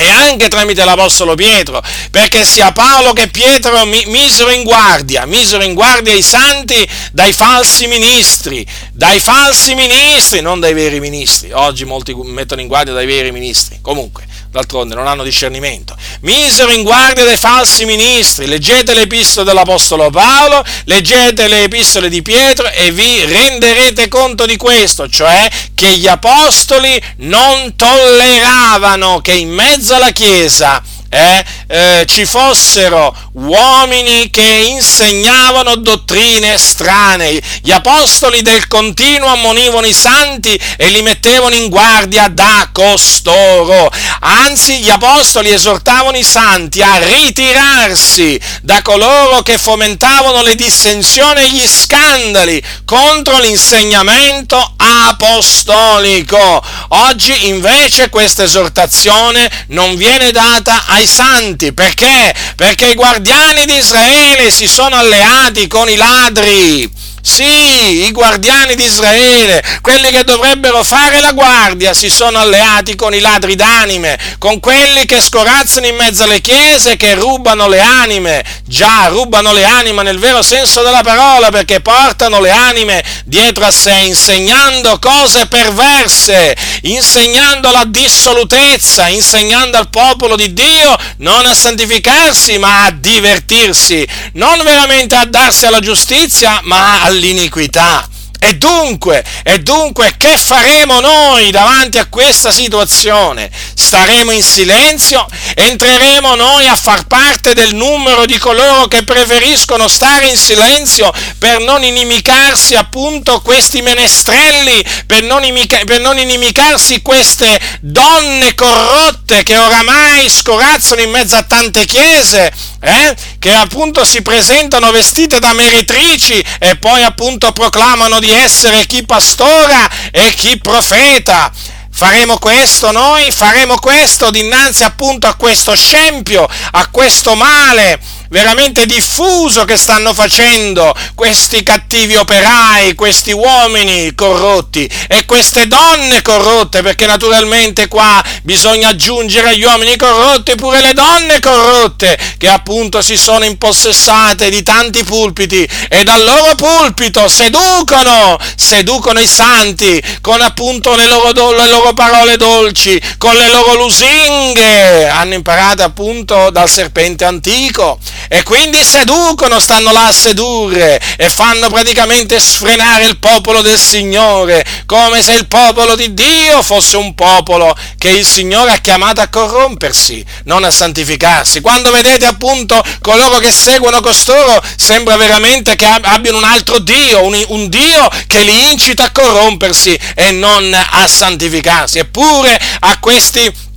e anche tramite l'Apostolo Pietro, perché sia Paolo che Pietro misero in guardia, misero in guardia i santi dai falsi ministri, dai falsi ministri, non dai veri ministri. Oggi molti mettono in guardia dai veri ministri. Comunque, d'altronde non hanno discernimento. Misero in guardia dai falsi ministri. Leggete le epistole dell'Apostolo Paolo, leggete le epistole di Pietro e vi renderete conto di questo, cioè che gli apostoli non tolleravano che in mezzo alla Chiesa eh, eh, ci fossero uomini che insegnavano dottrine strane. Gli apostoli del continuo ammonivano i santi e li mettevano in guardia da costoro. Anzi, gli apostoli esortavano i santi a ritirarsi da coloro che fomentavano le dissensioni e gli scandali contro l'insegnamento apostolico. Oggi invece questa esortazione non viene data ai ai santi. Perché? Perché i guardiani di Israele si sono alleati con i ladri sì, i guardiani di Israele, quelli che dovrebbero fare la guardia, si sono alleati con i ladri d'anime, con quelli che scorazzano in mezzo alle chiese, che rubano le anime. Già, rubano le anime nel vero senso della parola, perché portano le anime dietro a sé, insegnando cose perverse, insegnando la dissolutezza, insegnando al popolo di Dio non a santificarsi, ma a divertirsi, non veramente a darsi alla giustizia, ma a all'iniquità. E dunque, e dunque, che faremo noi davanti a questa situazione? Staremo in silenzio? Entreremo noi a far parte del numero di coloro che preferiscono stare in silenzio per non inimicarsi appunto questi menestrelli, per non, imica- per non inimicarsi queste donne corrotte che oramai scorazzano in mezzo a tante chiese? Eh? che appunto si presentano vestite da meretrici e poi appunto proclamano di essere chi pastora e chi profeta. Faremo questo noi? Faremo questo dinanzi appunto a questo scempio, a questo male veramente diffuso che stanno facendo questi cattivi operai, questi uomini corrotti e queste donne corrotte, perché naturalmente qua bisogna aggiungere agli uomini corrotti pure le donne corrotte che appunto si sono impossessate di tanti pulpiti e dal loro pulpito seducono, seducono i santi con appunto le loro, le loro parole dolci, con le loro lusinghe, hanno imparato appunto dal serpente antico e quindi seducono, stanno là a sedurre e fanno praticamente sfrenare il popolo del Signore, come se il popolo di Dio fosse un popolo che il Signore ha chiamato a corrompersi, non a santificarsi. Quando vedete appunto coloro che seguono costoro, sembra veramente che abbiano un altro Dio, un, un Dio che li incita a corrompersi e non a santificarsi. Eppure a questi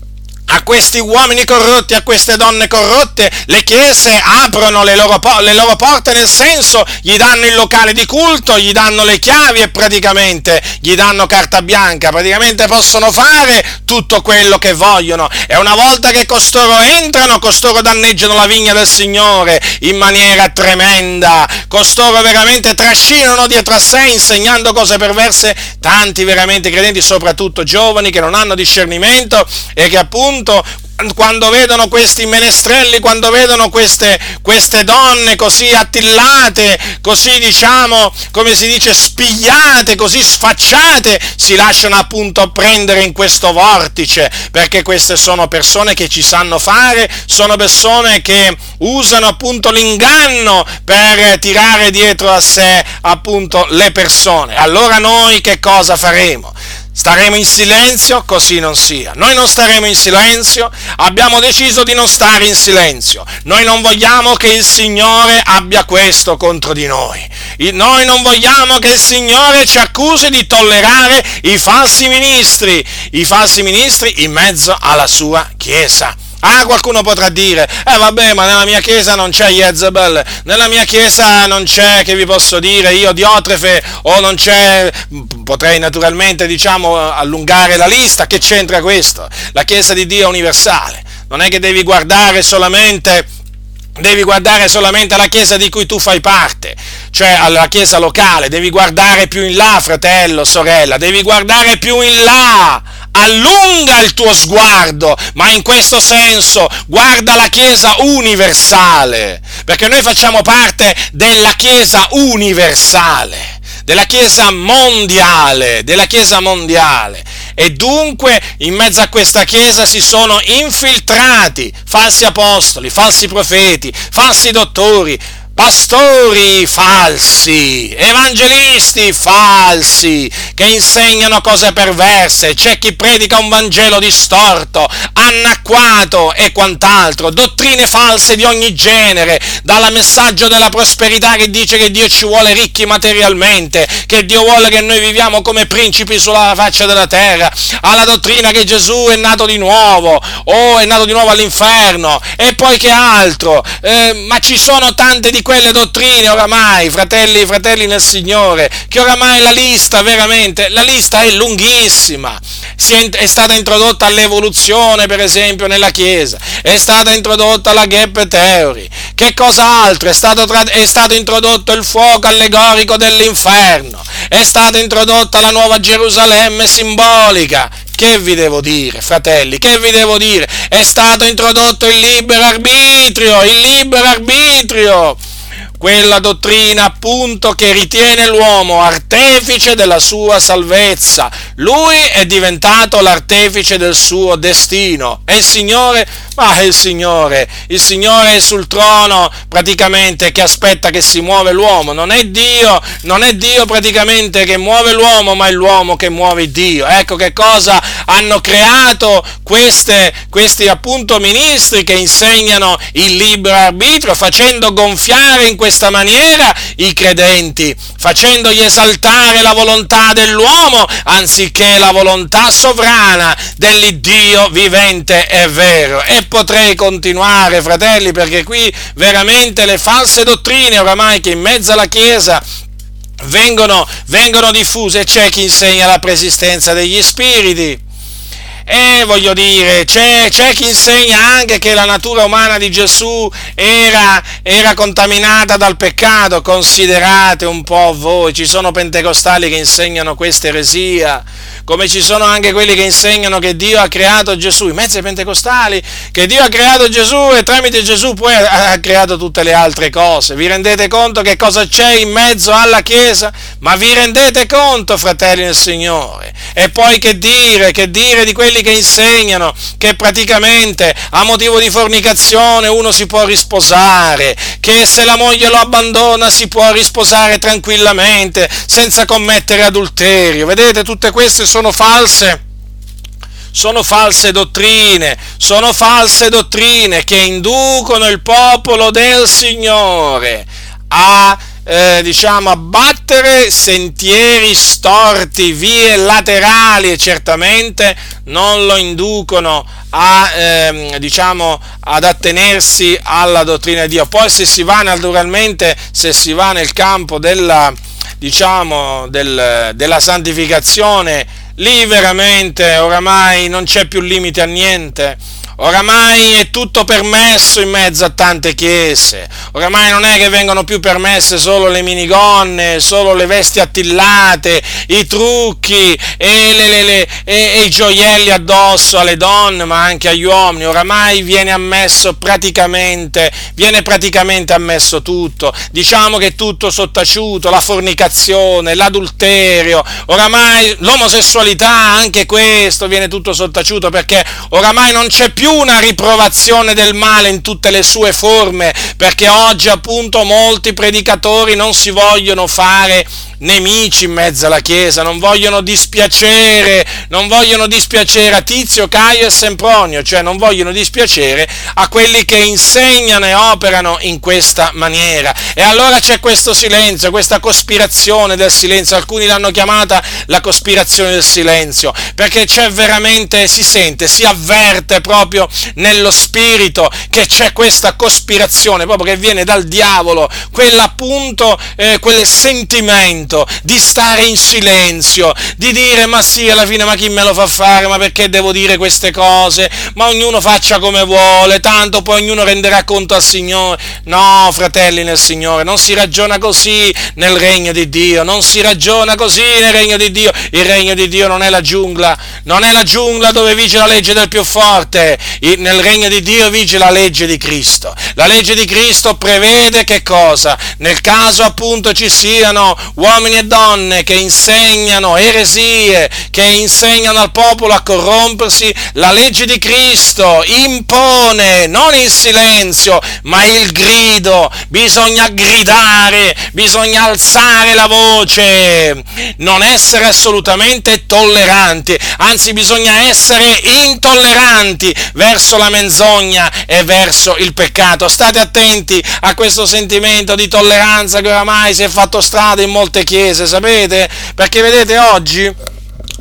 a questi uomini corrotti, a queste donne corrotte, le chiese aprono le loro, le loro, porte nel senso, gli danno il locale di culto, gli danno le chiavi e praticamente gli danno carta bianca, praticamente possono fare tutto quello che vogliono. E una volta che costoro entrano, costoro danneggiano la vigna del Signore in maniera tremenda, costoro veramente trascinano dietro a sé insegnando cose perverse. Tanti veramente credenti, soprattutto giovani che non hanno discernimento e che appunto appunto quando vedono questi menestrelli, quando vedono queste, queste, donne così attillate, così diciamo, come si dice, spigliate, così sfacciate, si lasciano appunto prendere in questo vortice, perché queste sono persone che ci sanno fare, sono persone che usano appunto l'inganno per tirare dietro a sé appunto le persone. Allora noi che cosa faremo? Staremo in silenzio? Così non sia. Noi non staremo in silenzio, abbiamo deciso di non stare in silenzio. Noi non vogliamo che il Signore abbia questo contro di noi. Noi non vogliamo che il Signore ci accusi di tollerare i falsi ministri, i falsi ministri in mezzo alla sua Chiesa. Ah, qualcuno potrà dire, eh vabbè, ma nella mia chiesa non c'è Jezebel, nella mia chiesa non c'è, che vi posso dire, io Diotrefe, o non c'è, potrei naturalmente, diciamo, allungare la lista, che c'entra questo? La chiesa di Dio è universale, non è che devi guardare solamente devi guardare solamente alla chiesa di cui tu fai parte, cioè alla chiesa locale, devi guardare più in là, fratello, sorella, devi guardare più in là, allunga il tuo sguardo, ma in questo senso guarda la Chiesa universale, perché noi facciamo parte della Chiesa universale, della Chiesa mondiale, della Chiesa mondiale. E dunque in mezzo a questa Chiesa si sono infiltrati falsi apostoli, falsi profeti, falsi dottori, pastori falsi, evangelisti falsi, che insegnano cose perverse, c'è chi predica un Vangelo distorto, annacquato e quant'altro, dottrine false di ogni genere, dal messaggio della prosperità che dice che Dio ci vuole ricchi materialmente, che Dio vuole che noi viviamo come principi sulla faccia della terra, alla dottrina che Gesù è nato di nuovo, o è nato di nuovo all'inferno, e poi che altro, eh, ma ci sono tante di quelle dottrine oramai, fratelli, fratelli nel Signore, che oramai la lista veramente, la lista è lunghissima. È, è, stata introdotta l'evoluzione, per esempio, nella Chiesa, è stata introdotta la gap theory. Che cos'altro? È stato, è stato introdotto il fuoco allegorico dell'inferno, è stata introdotta la nuova Gerusalemme simbolica. Che vi devo dire, fratelli? Che vi devo dire? È stato introdotto il libero arbitrio, il libero arbitrio quella dottrina appunto che ritiene l'uomo artefice della sua salvezza. Lui è diventato l'artefice del suo destino e il Signore ma il Signore, il Signore è sul trono praticamente che aspetta che si muove l'uomo, non è Dio, non è Dio praticamente che muove l'uomo, ma è l'uomo che muove Dio. Ecco che cosa hanno creato queste, questi appunto ministri che insegnano il libero arbitrio, facendo gonfiare in questa maniera i credenti, facendogli esaltare la volontà dell'uomo anziché la volontà sovrana dell'Iddio vivente e vero. E potrei continuare, fratelli, perché qui veramente le false dottrine oramai che in mezzo alla Chiesa vengono, vengono diffuse. C'è chi insegna la preesistenza degli spiriti. E voglio dire, c'è, c'è, chi insegna anche che la natura umana di Gesù era, era, contaminata dal peccato. Considerate un po' voi, ci sono pentecostali che insegnano questa eresia come ci sono anche quelli che insegnano che Dio ha creato Gesù, i mezzi pentecostali, che Dio ha creato Gesù e tramite Gesù poi ha creato tutte le altre cose. Vi rendete conto che cosa c'è in mezzo alla Chiesa? Ma vi rendete conto, fratelli del Signore? E poi che dire, che dire di quelli che insegnano che praticamente a motivo di fornicazione uno si può risposare, che se la moglie lo abbandona si può risposare tranquillamente senza commettere adulterio. Vedete, tutte queste sono false sono false dottrine, sono false dottrine che inducono il popolo del Signore a eh, diciamo, abbattere sentieri storti, vie laterali e certamente non lo inducono a, ehm, diciamo, ad attenersi alla dottrina di Dio. Poi se si va naturalmente, se si va nel campo della, diciamo, del, della santificazione, lì veramente oramai non c'è più limite a niente Oramai è tutto permesso in mezzo a tante chiese. Oramai non è che vengono più permesse solo le minigonne, solo le vesti attillate, i trucchi e, le, le, le, e, e i gioielli addosso alle donne, ma anche agli uomini. Oramai viene ammesso praticamente, viene praticamente ammesso tutto. Diciamo che è tutto sottaciuto, la fornicazione, l'adulterio, oramai l'omosessualità, anche questo viene tutto sottaciuto perché oramai non c'è più più una riprovazione del male in tutte le sue forme, perché oggi appunto molti predicatori non si vogliono fare nemici in mezzo alla Chiesa, non vogliono dispiacere, non vogliono dispiacere a Tizio, Caio e Sempronio, cioè non vogliono dispiacere a quelli che insegnano e operano in questa maniera. E allora c'è questo silenzio, questa cospirazione del silenzio, alcuni l'hanno chiamata la cospirazione del silenzio, perché c'è veramente, si sente, si avverte proprio nello spirito che c'è questa cospirazione, proprio che viene dal diavolo, quell'appunto, eh, quel sentimento di stare in silenzio, di dire ma sì, alla fine ma chi me lo fa fare, ma perché devo dire queste cose, ma ognuno faccia come vuole, tanto poi ognuno renderà conto al Signore. No, fratelli nel Signore, non si ragiona così nel regno di Dio, non si ragiona così nel regno di Dio, il regno di Dio non è la giungla, non è la giungla dove vige la legge del più forte, nel regno di Dio vige la legge di Cristo. La legge di Cristo prevede che cosa? Nel caso appunto ci siano uomini e donne che insegnano eresie, che insegnano al popolo a corrompersi, la legge di Cristo impone non il silenzio, ma il grido. Bisogna gridare, bisogna alzare la voce, non essere assolutamente tolleranti, anzi bisogna essere intolleranti verso la menzogna e verso il peccato. State attenti a questo sentimento di tolleranza che oramai si è fatto strada in molte chiese, sapete? Perché vedete oggi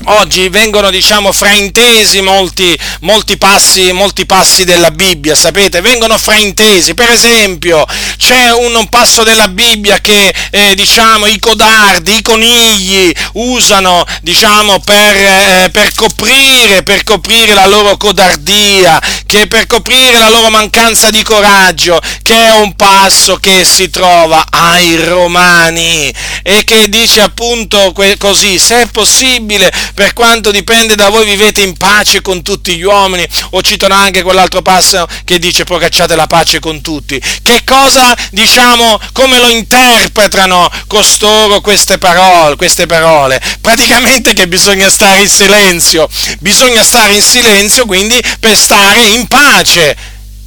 oggi vengono diciamo fraintesi molti, molti, passi, molti, passi, della Bibbia, sapete, vengono fraintesi. Per esempio, c'è un, passo della Bibbia che eh, diciamo i codardi, i conigli usano diciamo per, eh, per, coprire, per coprire la loro codardia, che per coprire la loro mancanza di coraggio, che è un passo che si trova ai Romani e che dice appunto così, se è possibile per quanto dipende da voi vivete in pace con tutti gli uomini, o citano anche quell'altro passo che dice procacciate la pace con tutti. Che cosa diciamo, come lo interpretano costoro queste parole, queste parole? Praticamente che bisogna stare in silenzio, bisogna stare in silenzio quindi per stare in pace.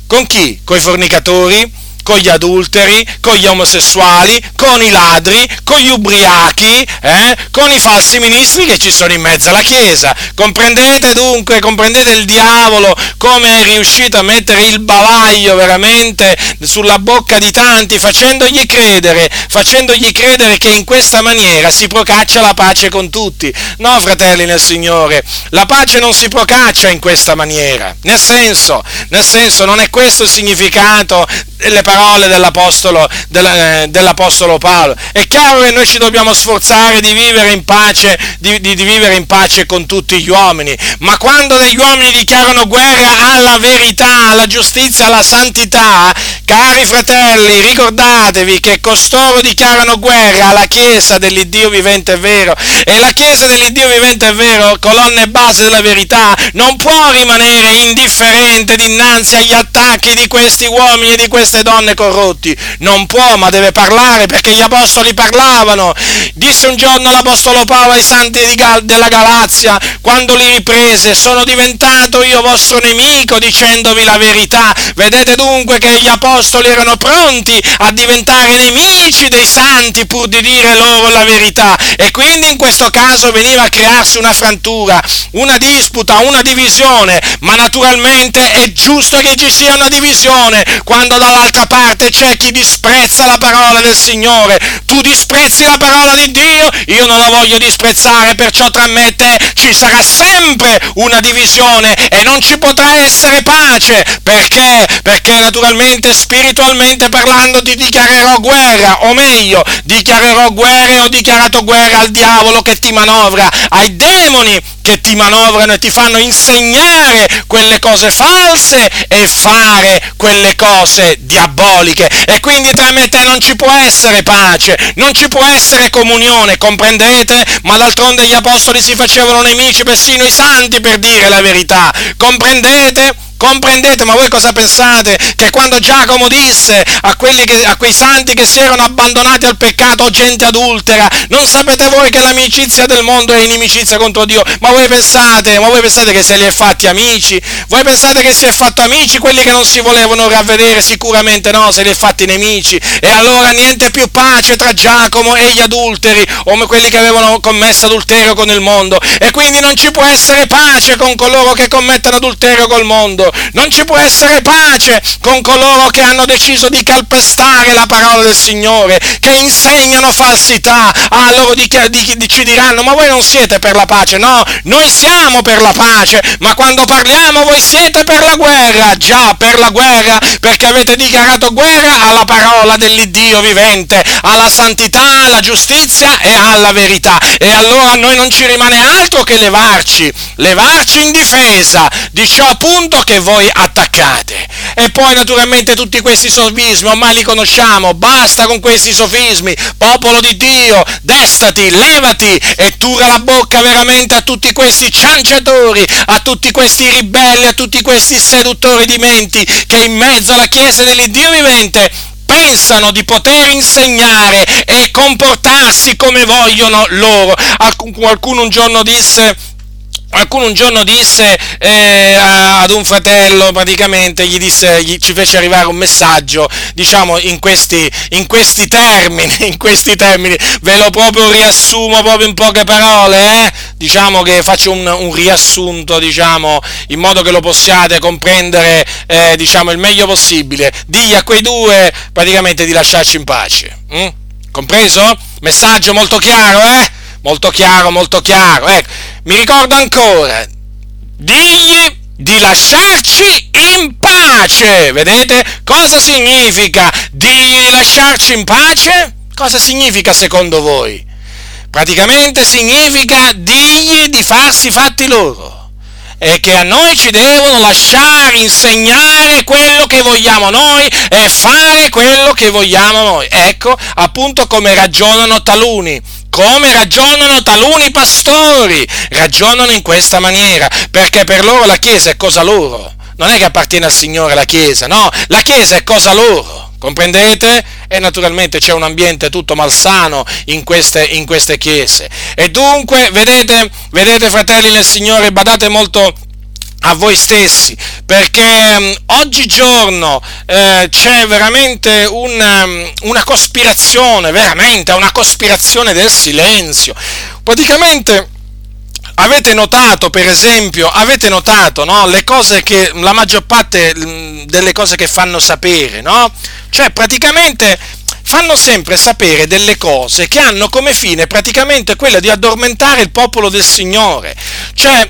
Con chi? Con i fornicatori? Con gli adulteri, con gli omosessuali, con i ladri, con gli ubriachi, eh? con i falsi ministri che ci sono in mezzo alla Chiesa. Comprendete dunque, comprendete il diavolo come è riuscito a mettere il bavaglio veramente sulla bocca di tanti, facendogli credere, facendogli credere che in questa maniera si procaccia la pace con tutti. No, fratelli nel Signore, la pace non si procaccia in questa maniera. Nel senso, nel senso non è questo il significato le parole dell'apostolo, eh, dell'apostolo, Paolo. È chiaro che noi ci dobbiamo sforzare di vivere in pace, di, di, di vivere in pace con tutti gli uomini, ma quando degli uomini dichiarano guerra alla verità, alla giustizia, alla santità, cari fratelli, ricordatevi che costoro dichiarano guerra alla Chiesa dell'Iddio vivente e vero, e la Chiesa dell'Iddio vivente e vero, colonna e base della verità, non può rimanere indifferente dinanzi agli attacchi di questi uomini e di queste donne corrotti. Non può, ma deve parlare perché gli apostoli parlavano. Disse un giorno l'apostolo Paolo ai santi Gal- della Galazia, quando li riprese, sono diventato io vostro nemico dicendovi la verità. Vedete dunque che gli apostoli erano pronti a diventare nemici dei santi pur di dire loro la verità. E quindi in questo caso veniva a crearsi una frattura, una disputa, una divisione. Ma naturalmente è giusto che ci sia una divisione quando dalla dall'altra parte c'è chi disprezza la parola del Signore. Tu disprezzi la parola di Dio, io non la voglio disprezzare, perciò tra me e te ci sarà sempre una divisione e non ci potrà essere pace. Perché? Perché naturalmente spiritualmente parlando ti dichiarerò guerra, o meglio, dichiarerò guerra e ho dichiarato guerra al diavolo che ti manovra, ai demoni che ti manovrano e ti fanno insegnare quelle cose false e fare quelle cose diaboliche. E quindi tra me e te non ci può essere pace, non ci può essere comunione, comprendete? Ma d'altronde gli apostoli si facevano nemici persino i santi per dire la verità, comprendete? Comprendete? Ma voi cosa pensate? Che quando Giacomo disse a, che, a quei santi che si erano abbandonati al peccato gente adultera, non sapete voi che l'amicizia del mondo è inimicizia contro Dio? Ma voi pensate, ma voi pensate che se li è fatti amici? Voi pensate che si è fatto amici quelli che non si volevano ravvedere? Sicuramente no, se li è fatti nemici. E allora niente più pace tra Giacomo e gli adulteri, o quelli che avevano commesso adulterio con il mondo. E quindi non ci può essere pace con coloro che commettono adulterio col mondo mondo. Non ci può essere pace con coloro che hanno deciso di calpestare la parola del Signore, che insegnano falsità. Ah, loro di, di, di, ci diranno, ma voi non siete per la pace. No, noi siamo per la pace, ma quando parliamo voi siete per la guerra. Già, per la guerra, perché avete dichiarato guerra alla parola dell'Iddio vivente, alla santità, alla giustizia e alla verità. E allora a noi non ci rimane altro che levarci, levarci in difesa di ciò appunto che che voi attaccate. E poi naturalmente tutti questi sofismi, ormai li conosciamo, basta con questi sofismi, popolo di Dio, destati, levati e tura la bocca veramente a tutti questi cianciatori, a tutti questi ribelli, a tutti questi seduttori di menti che in mezzo alla Chiesa dell'Iddio vivente pensano di poter insegnare e comportarsi come vogliono loro. Qualcuno un giorno disse Qualcuno un giorno disse eh, ad un fratello, praticamente gli, disse, gli ci fece arrivare un messaggio, diciamo in questi, in questi termini, in questi termini, ve lo proprio riassumo proprio in poche parole, eh? diciamo che faccio un, un, riassunto, diciamo, in modo che lo possiate comprendere, eh, diciamo, il meglio possibile. Digli a quei due praticamente di lasciarci in pace. Hm? Compreso? Messaggio molto chiaro, eh? Molto chiaro, molto chiaro. Ecco, mi ricordo ancora, digli di lasciarci in pace. Vedete? Cosa significa digli di lasciarci in pace? Cosa significa secondo voi? Praticamente significa digli di farsi fatti loro e che a noi ci devono lasciare insegnare quello che vogliamo noi e fare quello che vogliamo noi. Ecco appunto come ragionano taluni come ragionano taluni pastori, ragionano in questa maniera, perché per loro la Chiesa è cosa loro, non è che appartiene al Signore la Chiesa, no, la Chiesa è cosa loro, comprendete? E naturalmente c'è un ambiente tutto malsano in queste, in queste chiese. E dunque, vedete, vedete fratelli nel Signore, badate molto a voi stessi, perché um, oggigiorno eh, c'è veramente un, um, una cospirazione, veramente una cospirazione del silenzio. Praticamente avete notato, per esempio, avete notato no, le cose che, la maggior parte delle cose che fanno sapere, no? Cioè praticamente fanno sempre sapere delle cose che hanno come fine praticamente quella di addormentare il popolo del Signore. Cioè,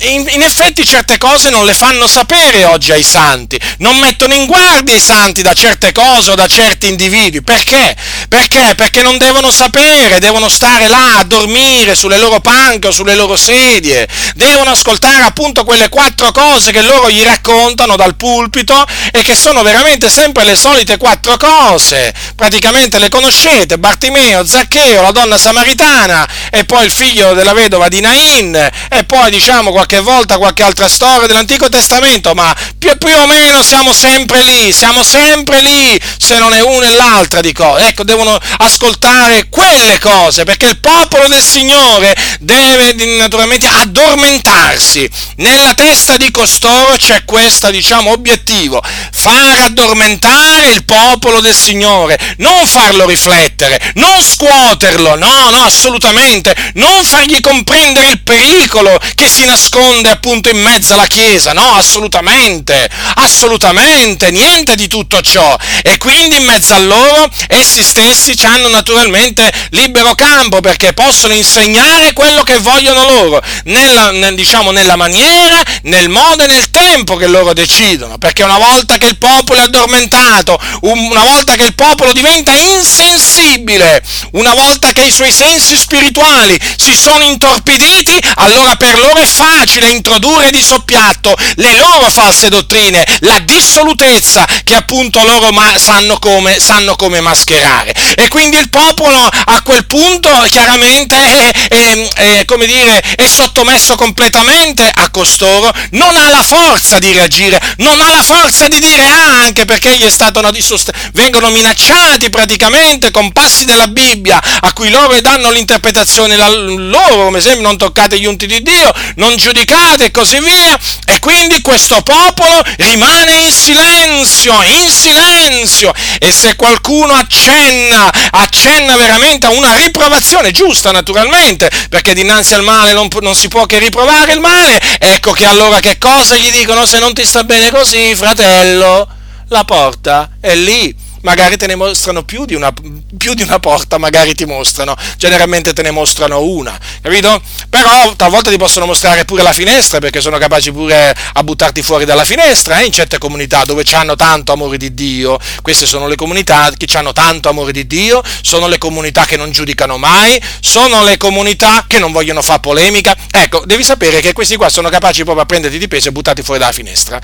in, effetti certe cose non le fanno sapere oggi ai santi, non mettono in guardia i santi da certe cose o da certi individui. Perché? Perché? Perché non devono sapere, devono stare là a dormire sulle loro panche o sulle loro sedie, devono ascoltare appunto quelle quattro cose che loro gli raccontano dal pulpito e che sono veramente sempre le solite quattro cose. Praticamente le conoscete, Bartimeo, Zaccheo, la donna samaritana e poi il figlio della vedova di Nain e poi diciamo qualche volta qualche altra storia dell'Antico Testamento, ma più, più o meno siamo sempre lì, siamo sempre lì, se non è una e l'altra di cose. Ecco, devono ascoltare quelle cose, perché il popolo del Signore deve naturalmente addormentarsi. Nella testa di costoro c'è questo, diciamo, obiettivo, far addormentare il popolo del Signore, non farlo riflettere, non scuoterlo, no, no, assolutamente, non fargli comprendere il pericolo che si nasconde appunto in mezzo alla Chiesa, no, assolutamente, assolutamente, niente di tutto ciò. E quindi in mezzo a loro essi stessi hanno naturalmente libero campo perché possono insegnare quello che vogliono loro, nella, nel, diciamo, nella maniera, nel modo e nel tempo che loro decidono, perché una volta che il popolo è addormentato, una volta che il popolo diventa insensibile, una volta che i suoi sensi spirituali si sono intorpiditi, allora per loro loro è facile introdurre di soppiatto le loro false dottrine, la dissolutezza che appunto loro ma- sanno, come, sanno come mascherare. E quindi il popolo a quel punto chiaramente è, è, è, come dire, è sottomesso completamente a costoro, non ha la forza di reagire, non ha la forza di dire ah, anche perché gli è stato una dissost- vengono minacciati praticamente con passi della Bibbia a cui loro danno l'interpretazione la, loro, come esempio non toccate gli unti di Dio, non giudicate e così via, e quindi questo popolo rimane in silenzio, in silenzio, e se qualcuno accenna, accenna veramente a una riprovazione giusta naturalmente, perché dinanzi al male non, non si può che riprovare il male, ecco che allora che cosa gli dicono? Se non ti sta bene così, fratello? La porta è lì magari te ne mostrano più di, una, più di una porta, magari ti mostrano, generalmente te ne mostrano una, capito? Però talvolta ti possono mostrare pure la finestra, perché sono capaci pure a buttarti fuori dalla finestra, eh, in certe comunità dove hanno tanto amore di Dio, queste sono le comunità che hanno tanto amore di Dio, sono le comunità che non giudicano mai, sono le comunità che non vogliono fare polemica, ecco, devi sapere che questi qua sono capaci proprio a prenderti di peso e buttarti fuori dalla finestra.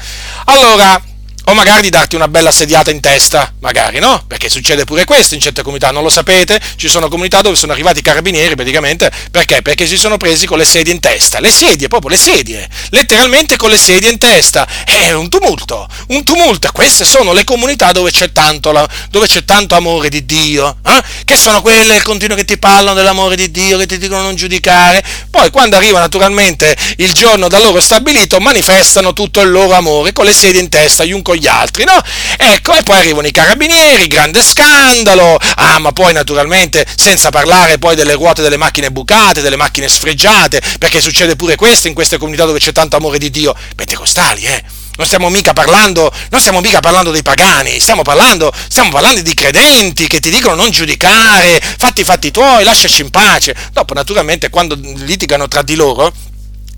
Allora, o magari di darti una bella sediata in testa, magari no? Perché succede pure questo in certe comunità, non lo sapete? Ci sono comunità dove sono arrivati i carabinieri praticamente, perché? Perché si sono presi con le sedie in testa, le sedie, proprio le sedie, letteralmente con le sedie in testa. È un tumulto, un tumulto. Queste sono le comunità dove c'è tanto, dove c'è tanto amore di Dio, eh? che sono quelle continuo che ti parlano dell'amore di Dio, che ti dicono non giudicare. Poi quando arriva naturalmente il giorno da loro stabilito, manifestano tutto il loro amore con le sedie in testa, gli un gli altri, no? Ecco, e poi arrivano i carabinieri, grande scandalo, ah, ma poi naturalmente senza parlare poi delle ruote delle macchine bucate, delle macchine sfregiate, perché succede pure questo in queste comunità dove c'è tanto amore di Dio, pentecostali, eh? Non stiamo mica parlando, non stiamo mica parlando dei pagani, stiamo parlando, stiamo parlando di credenti che ti dicono non giudicare, fatti i fatti tuoi, lasciaci in pace. Dopo, naturalmente, quando litigano tra di loro,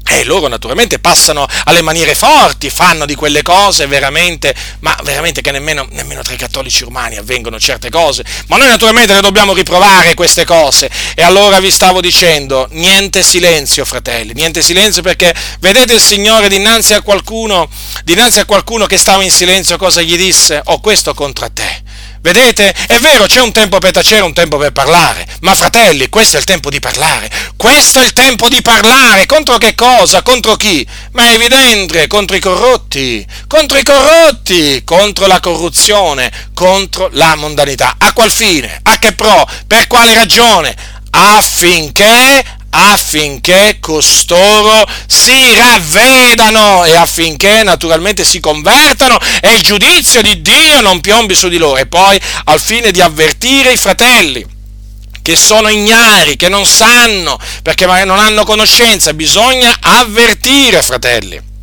e loro naturalmente passano alle maniere forti, fanno di quelle cose veramente, ma veramente che nemmeno, nemmeno tra i cattolici romani avvengono certe cose. Ma noi naturalmente le dobbiamo riprovare queste cose. E allora vi stavo dicendo, niente silenzio, fratelli, niente silenzio perché vedete il Signore dinanzi a qualcuno, dinanzi a qualcuno che stava in silenzio, cosa gli disse? Ho oh, questo contro te Vedete? È vero, c'è un tempo per tacere, un tempo per parlare, ma fratelli, questo è il tempo di parlare. Questo è il tempo di parlare. Contro che cosa? Contro chi? Ma è evidente, contro i corrotti, contro i corrotti, contro la corruzione, contro la mondanità. A qual fine? A che pro? Per quale ragione? Affinché affinché costoro si ravvedano e affinché naturalmente si convertano e il giudizio di Dio non piombi su di loro. E poi al fine di avvertire i fratelli che sono ignari, che non sanno, perché non hanno conoscenza, bisogna avvertire, fratelli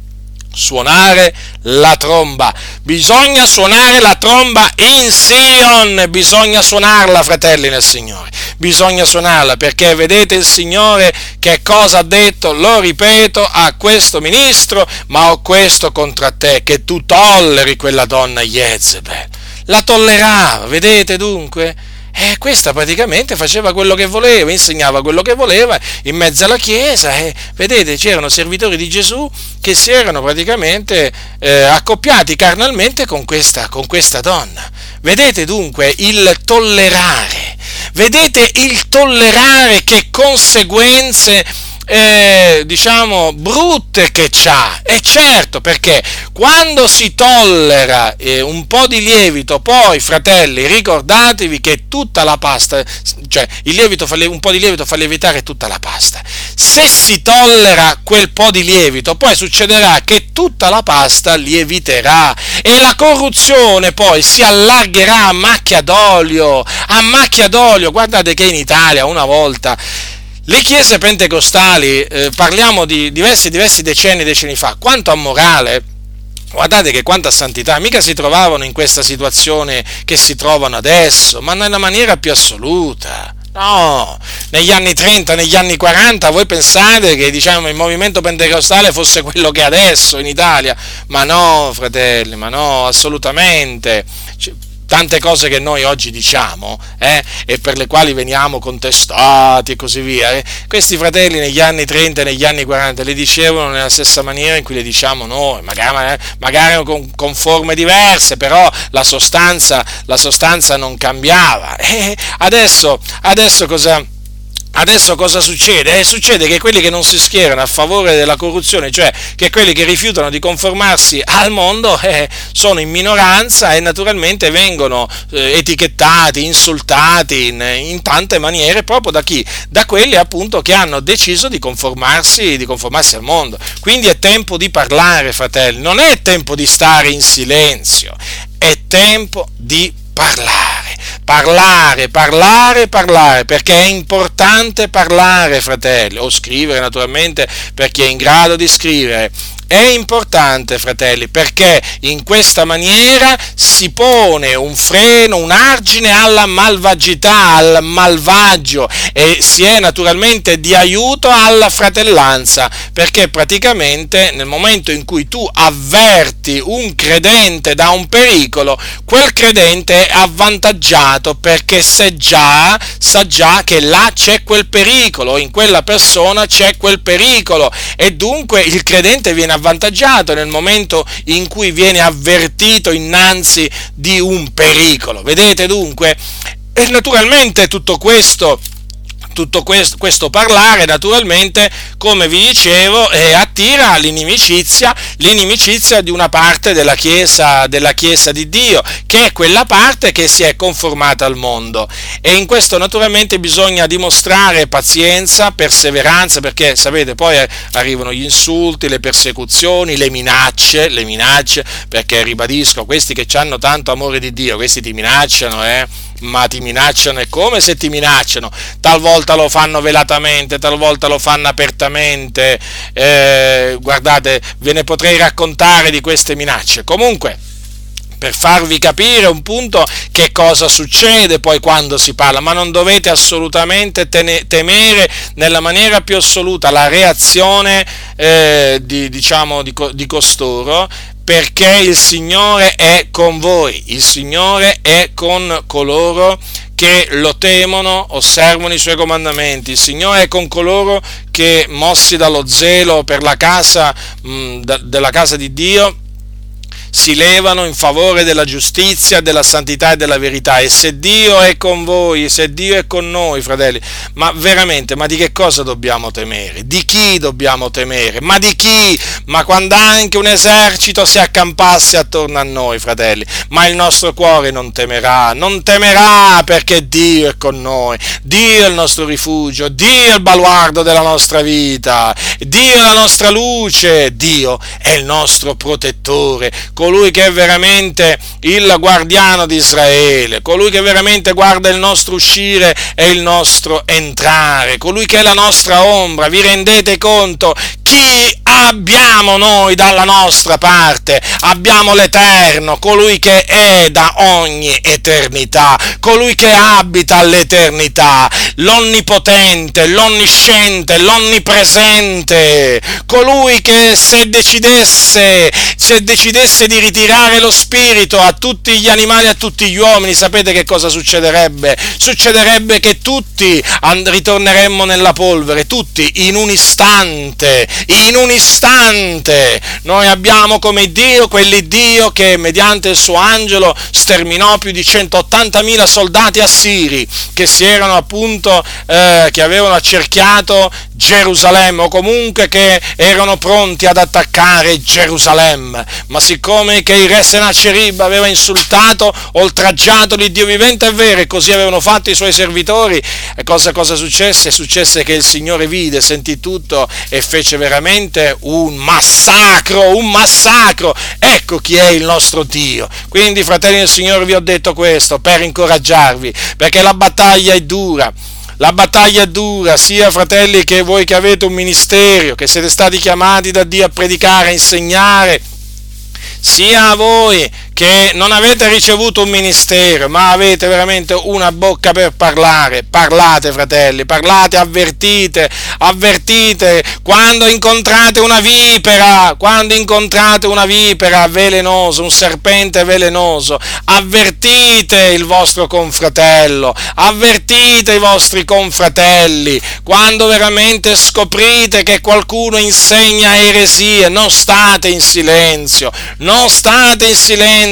suonare la tromba. Bisogna suonare la tromba in Sion, bisogna suonarla, fratelli nel Signore. Bisogna suonarla perché vedete il Signore che cosa ha detto, lo ripeto, a questo ministro, ma ho questo contro te, che tu tolleri quella donna Jezebel. La tollerava, vedete dunque? E questa praticamente faceva quello che voleva, insegnava quello che voleva in mezzo alla chiesa e vedete c'erano servitori di Gesù che si erano praticamente eh, accoppiati carnalmente con questa, con questa donna. Vedete dunque il tollerare, vedete il tollerare che conseguenze eh, diciamo, brutte che c'ha. E certo, perché quando si tollera eh, un po' di lievito, poi, fratelli, ricordatevi che tutta la pasta, cioè fa, un po' di lievito fa lievitare tutta la pasta. Se si tollera quel po' di lievito, poi succederà che tutta la pasta lieviterà e la corruzione poi si allargherà a macchia d'olio, a macchia d'olio. Guardate che in Italia una volta le chiese pentecostali, eh, parliamo di diversi, diversi decenni, decenni fa, quanto a morale, guardate che quanta santità, mica si trovavano in questa situazione che si trovano adesso, ma nella maniera più assoluta. No, negli anni 30, negli anni 40 voi pensate che diciamo, il movimento pentecostale fosse quello che è adesso in Italia? Ma no, fratelli, ma no, assolutamente tante cose che noi oggi diciamo eh, e per le quali veniamo contestati e così via, eh, questi fratelli negli anni 30 e negli anni 40 le dicevano nella stessa maniera in cui le diciamo noi, magari, magari con, con, forme diverse, però la sostanza, la sostanza non cambiava. E adesso, adesso cosa Adesso cosa succede? Eh, succede che quelli che non si schierano a favore della corruzione, cioè che quelli che rifiutano di conformarsi al mondo, eh, sono in minoranza e naturalmente vengono eh, etichettati, insultati in, in, tante maniere proprio da chi? Da quelli appunto che hanno deciso di conformarsi, di conformarsi al mondo. Quindi è tempo di parlare, fratelli, non è tempo di stare in silenzio, è tempo di parlare parlare, parlare, parlare, perché è importante parlare, fratelli, o scrivere naturalmente per chi è in grado di scrivere, è importante, fratelli, perché in questa maniera si pone un freno, un argine alla malvagità, al malvagio e si è naturalmente di aiuto alla fratellanza, perché praticamente nel momento in cui tu avverti un credente da un pericolo, quel credente è avvantaggiato perché sa già, sa già che là c'è quel pericolo, in quella persona c'è quel pericolo e dunque il credente viene avvantaggiato avvantaggiato nel momento in cui viene avvertito innanzi di un pericolo. Vedete dunque? E naturalmente tutto questo tutto questo, questo, parlare naturalmente, come vi dicevo, eh, attira l'inimicizia, l'inimicizia di una parte della chiesa, della chiesa di Dio, che è quella parte che si è conformata al mondo. E in questo naturalmente bisogna dimostrare pazienza, perseveranza, perché sapete, poi arrivano gli insulti, le persecuzioni, le minacce, le minacce, perché ribadisco, questi che hanno tanto amore di Dio, questi ti minacciano, eh? Ma ti minacciano è come se ti minacciano, talvolta lo fanno velatamente, talvolta lo fanno apertamente, eh, guardate, ve ne potrei raccontare di queste minacce. Comunque, per farvi capire un punto che cosa succede poi quando si parla, ma non dovete assolutamente temere nella maniera più assoluta la reazione eh, di, diciamo, di, di costoro, perché il Signore è con voi, il Signore è con coloro che lo temono, osservano i suoi comandamenti, il Signore è con coloro che mossi dallo zelo per la casa mh, della casa di Dio si levano in favore della giustizia, della santità e della verità. E se Dio è con voi, se Dio è con noi, fratelli, ma veramente, ma di che cosa dobbiamo temere? Di chi dobbiamo temere? Ma di chi? Ma quando anche un esercito si accampasse attorno a noi, fratelli, ma il nostro cuore non temerà, non temerà perché Dio è con noi, Dio è il nostro rifugio, Dio è il baluardo della nostra vita, Dio è la nostra luce, Dio è il nostro protettore colui che è veramente il guardiano di Israele, colui che veramente guarda il nostro uscire e il nostro entrare, colui che è la nostra ombra. Vi rendete conto chi abbiamo noi dalla nostra parte? Abbiamo l'Eterno, colui che è da ogni eternità, colui che abita all'eternità, l'onnipotente, l'onnisciente, l'onnipresente, colui che se decidesse, se decidesse di ritirare lo spirito a tutti gli animali, a tutti gli uomini, sapete che cosa succederebbe? Succederebbe che tutti ritorneremmo nella polvere, tutti in un istante, in un istante. Noi abbiamo come Dio quell'Iddio che mediante il suo angelo sterminò più di 180.000 soldati assiri che si erano appunto, eh, che avevano accerchiato Gerusalemme o comunque che erano pronti ad attaccare Gerusalemme. Ma siccome che il re Sennacherib aveva insultato, oltraggiato l'Iddio vivente, è vero, e così avevano fatto i suoi servitori, e cosa, cosa successe? Successe che il Signore vide, sentì tutto e fece veramente un massacro, un massacro. Ecco chi è il nostro Dio. Quindi, fratelli del Signore, vi ho detto questo per incoraggiarvi, perché la battaglia è dura la battaglia è dura, sia fratelli che voi che avete un ministero, che siete stati chiamati da Dio a predicare, a insegnare, sia a voi che non avete ricevuto un ministero, ma avete veramente una bocca per parlare. Parlate, fratelli, parlate, avvertite, avvertite. Quando incontrate una vipera, quando incontrate una vipera velenosa, un serpente velenoso, avvertite il vostro confratello, avvertite i vostri confratelli. Quando veramente scoprite che qualcuno insegna eresie, non state in silenzio, non state in silenzio.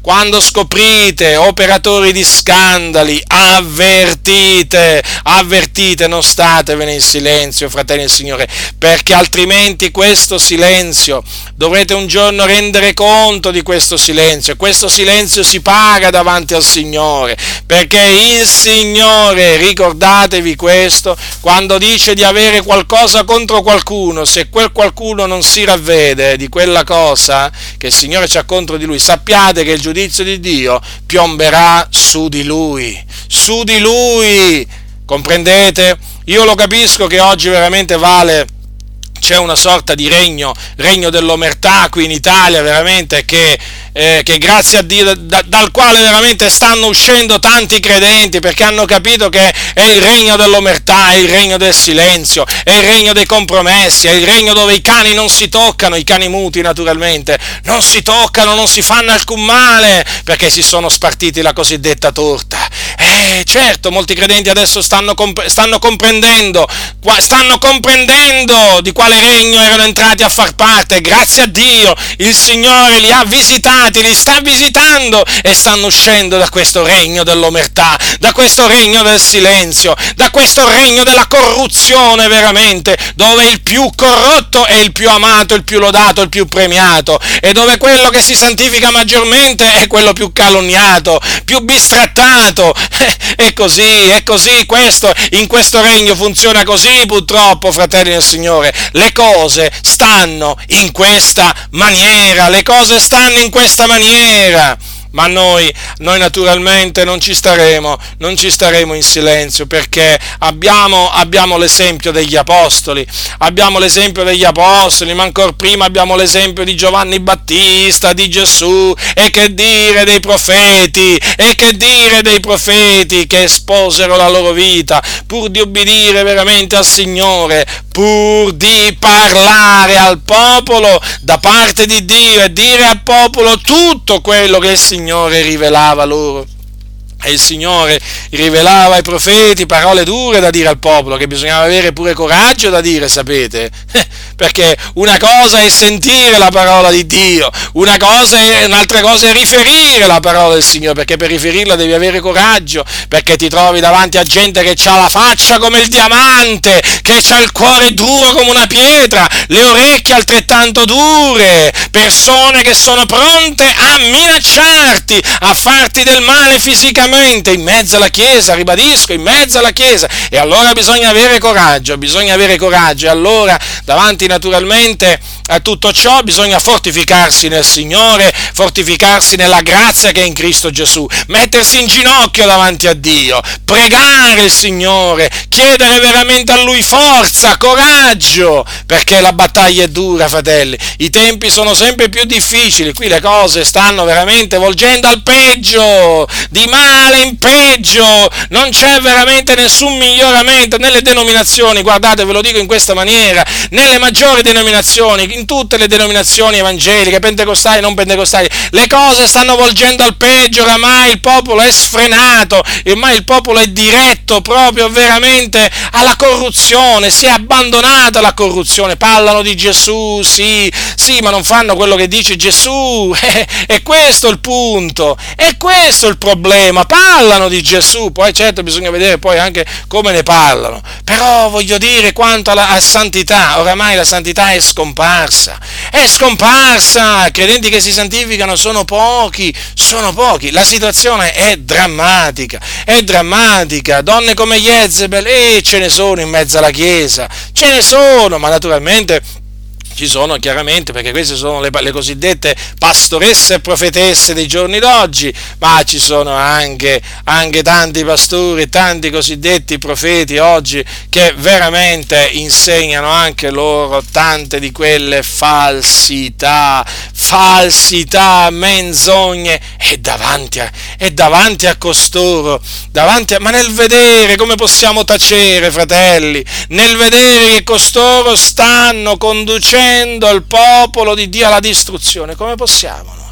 Quando scoprite operatori di scandali, avvertite, avvertite, non statevene in silenzio, fratelli del Signore, perché altrimenti questo silenzio dovrete un giorno rendere conto di questo silenzio. Questo silenzio si paga davanti al Signore, perché il Signore, ricordatevi questo, quando dice di avere qualcosa contro qualcuno, se quel qualcuno non si ravvede di quella cosa che il Signore c'ha contro di lui, sappiate che il giudizio di Dio piomberà su di lui, su di lui. Comprendete? Io lo capisco che oggi veramente vale c'è una sorta di regno, regno dell'omertà qui in Italia, veramente, che, eh, che grazie a Dio, da, dal quale veramente stanno uscendo tanti credenti, perché hanno capito che è il regno dell'omertà, è il regno del silenzio, è il regno dei compromessi, è il regno dove i cani non si toccano, i cani muti naturalmente, non si toccano, non si fanno alcun male, perché si sono spartiti la cosiddetta torta. Eh, certo, molti credenti adesso stanno, comp- stanno comprendendo, stanno comprendendo di quale regno erano entrati a far parte. Grazie a Dio, il Signore li ha visitati, li sta visitando e stanno uscendo da questo regno dell'omertà, da questo regno del silenzio, da questo regno della corruzione veramente, dove il più corrotto è il più amato, il più lodato, il più premiato e dove quello che si santifica maggiormente è quello più calunniato, più bistrattato è così, è così, questo, in questo regno funziona così purtroppo, fratelli del Signore. Le cose stanno in questa maniera, le cose stanno in questa maniera ma noi, noi naturalmente non ci staremo, non ci staremo in silenzio perché abbiamo, abbiamo l'esempio degli apostoli, abbiamo l'esempio degli apostoli, ma ancora prima abbiamo l'esempio di Giovanni Battista, di Gesù e che dire dei profeti, e che dire dei profeti che esposero la loro vita pur di obbedire veramente al Signore, pur di parlare al popolo da parte di Dio e dire al popolo tutto quello che il Signore rivelava loro. E il Signore rivelava ai profeti parole dure da dire al popolo, che bisognava avere pure coraggio da dire, sapete? Perché una cosa è sentire la parola di Dio, una cosa è, un'altra cosa è riferire la parola del Signore, perché per riferirla devi avere coraggio, perché ti trovi davanti a gente che ha la faccia come il diamante, che ha il cuore duro come una pietra, le orecchie altrettanto dure, persone che sono pronte a minacciarti, a farti del male fisicamente veramente in mezzo alla Chiesa, ribadisco, in mezzo alla Chiesa. E allora bisogna avere coraggio, bisogna avere coraggio. E allora, davanti naturalmente a tutto ciò, bisogna fortificarsi nel Signore, fortificarsi nella grazia che è in Cristo Gesù, mettersi in ginocchio davanti a Dio, pregare il Signore, chiedere veramente a Lui forza, coraggio, perché la battaglia è dura, fratelli. I tempi sono sempre più difficili, qui le cose stanno veramente volgendo al peggio, di male male in peggio, non c'è veramente nessun miglioramento nelle denominazioni, guardate ve lo dico in questa maniera, nelle maggiori denominazioni, in tutte le denominazioni evangeliche, pentecostali, non pentecostali, le cose stanno volgendo al peggio, oramai il popolo è sfrenato, ormai il popolo è diretto proprio veramente alla corruzione, si è abbandonato alla corruzione, parlano di Gesù, sì, sì, ma non fanno quello che dice Gesù, è questo il punto, è questo il problema, parlano di Gesù, poi certo bisogna vedere poi anche come ne parlano, però voglio dire quanto alla, alla santità, oramai la santità è scomparsa, è scomparsa, credenti che si santificano sono pochi, sono pochi, la situazione è drammatica, è drammatica, donne come Jezebel, e ce ne sono in mezzo alla Chiesa, ce ne sono, ma naturalmente ci sono chiaramente, perché queste sono le, le, cosiddette pastoresse e profetesse dei giorni d'oggi, ma ci sono anche, anche tanti pastori, tanti cosiddetti profeti oggi che veramente insegnano anche loro tante di quelle falsità, falsità, menzogne, e davanti a, e davanti a costoro, davanti a, ma nel vedere come possiamo tacere, fratelli, nel vedere che costoro stanno conducendo conducendo il popolo di Dio alla distruzione. Come possiamo?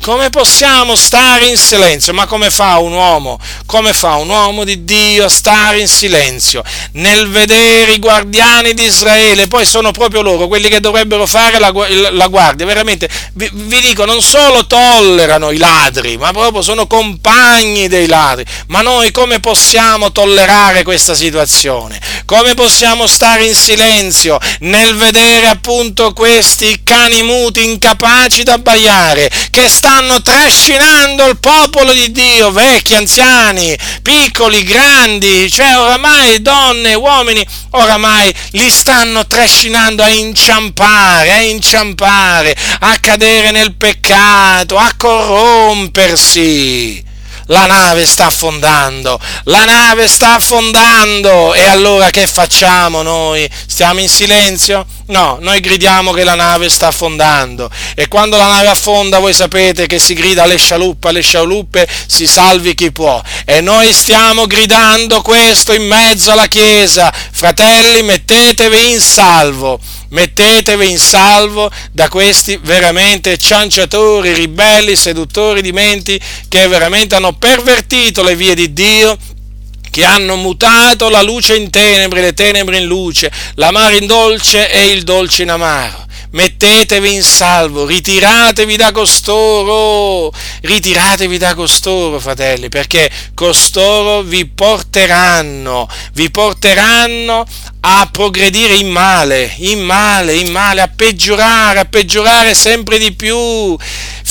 Come possiamo stare in silenzio? Ma come fa un uomo? Come fa un uomo di Dio a stare in silenzio nel vedere i guardiani di Israele? Poi sono proprio loro quelli che dovrebbero fare la, la guardia. Veramente, vi, vi, dico, non solo tollerano i ladri, ma proprio sono compagni dei ladri. Ma noi come possiamo tollerare questa situazione? Come possiamo stare in silenzio nel vedere appunto questi cani muti incapaci da abbaiare che stanno stanno trascinando il popolo di Dio, vecchi, anziani, piccoli, grandi, cioè oramai donne, uomini, oramai li stanno trascinando a inciampare, a inciampare, a cadere nel peccato, a corrompersi la nave sta affondando, la nave sta affondando e allora che facciamo noi? Stiamo in silenzio? No, noi gridiamo che la nave sta affondando e quando la nave affonda voi sapete che si grida alle scialuppe, alle scialuppe si salvi chi può e noi stiamo gridando questo in mezzo alla chiesa, fratelli mettetevi in salvo mettetevi in salvo da questi veramente cianciatori, ribelli, seduttori di menti che veramente hanno pervertito le vie di Dio che hanno mutato la luce in tenebre, le tenebre in luce, l'amaro in dolce e il dolce in amaro. Mettetevi in salvo, ritiratevi da costoro, ritiratevi da costoro, fratelli, perché costoro vi porteranno, vi porteranno a progredire in male, in male, in male, a peggiorare, a peggiorare sempre di più,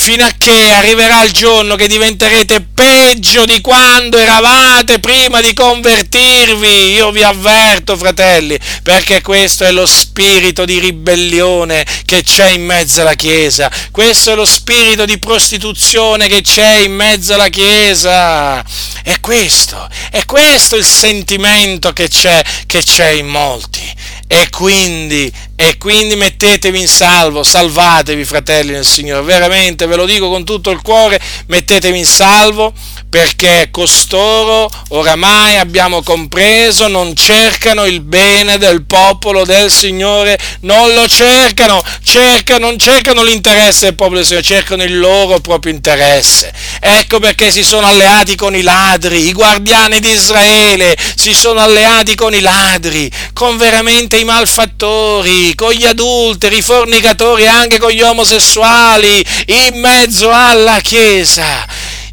fino a che arriverà il giorno che diventerete peggio di quando eravate prima di convertirvi. Io vi avverto, fratelli, perché questo è lo spirito di ribellione che c'è in mezzo alla Chiesa, questo è lo spirito di prostituzione che c'è in mezzo alla Chiesa. È questo, è questo il sentimento che c'è, che c'è in molti. E quindi, e quindi mettetevi in salvo, salvatevi fratelli nel Signore, veramente ve lo dico con tutto il cuore, mettetevi in salvo perché costoro oramai abbiamo compreso non cercano il bene del popolo del Signore, non lo cercano, cercano non cercano l'interesse del popolo del Signore, cercano il loro proprio interesse. Ecco perché si sono alleati con i ladri, i guardiani di Israele si sono alleati con i ladri, con veramente i malfattori, con gli adulteri, i fornicatori, anche con gli omosessuali, in mezzo alla Chiesa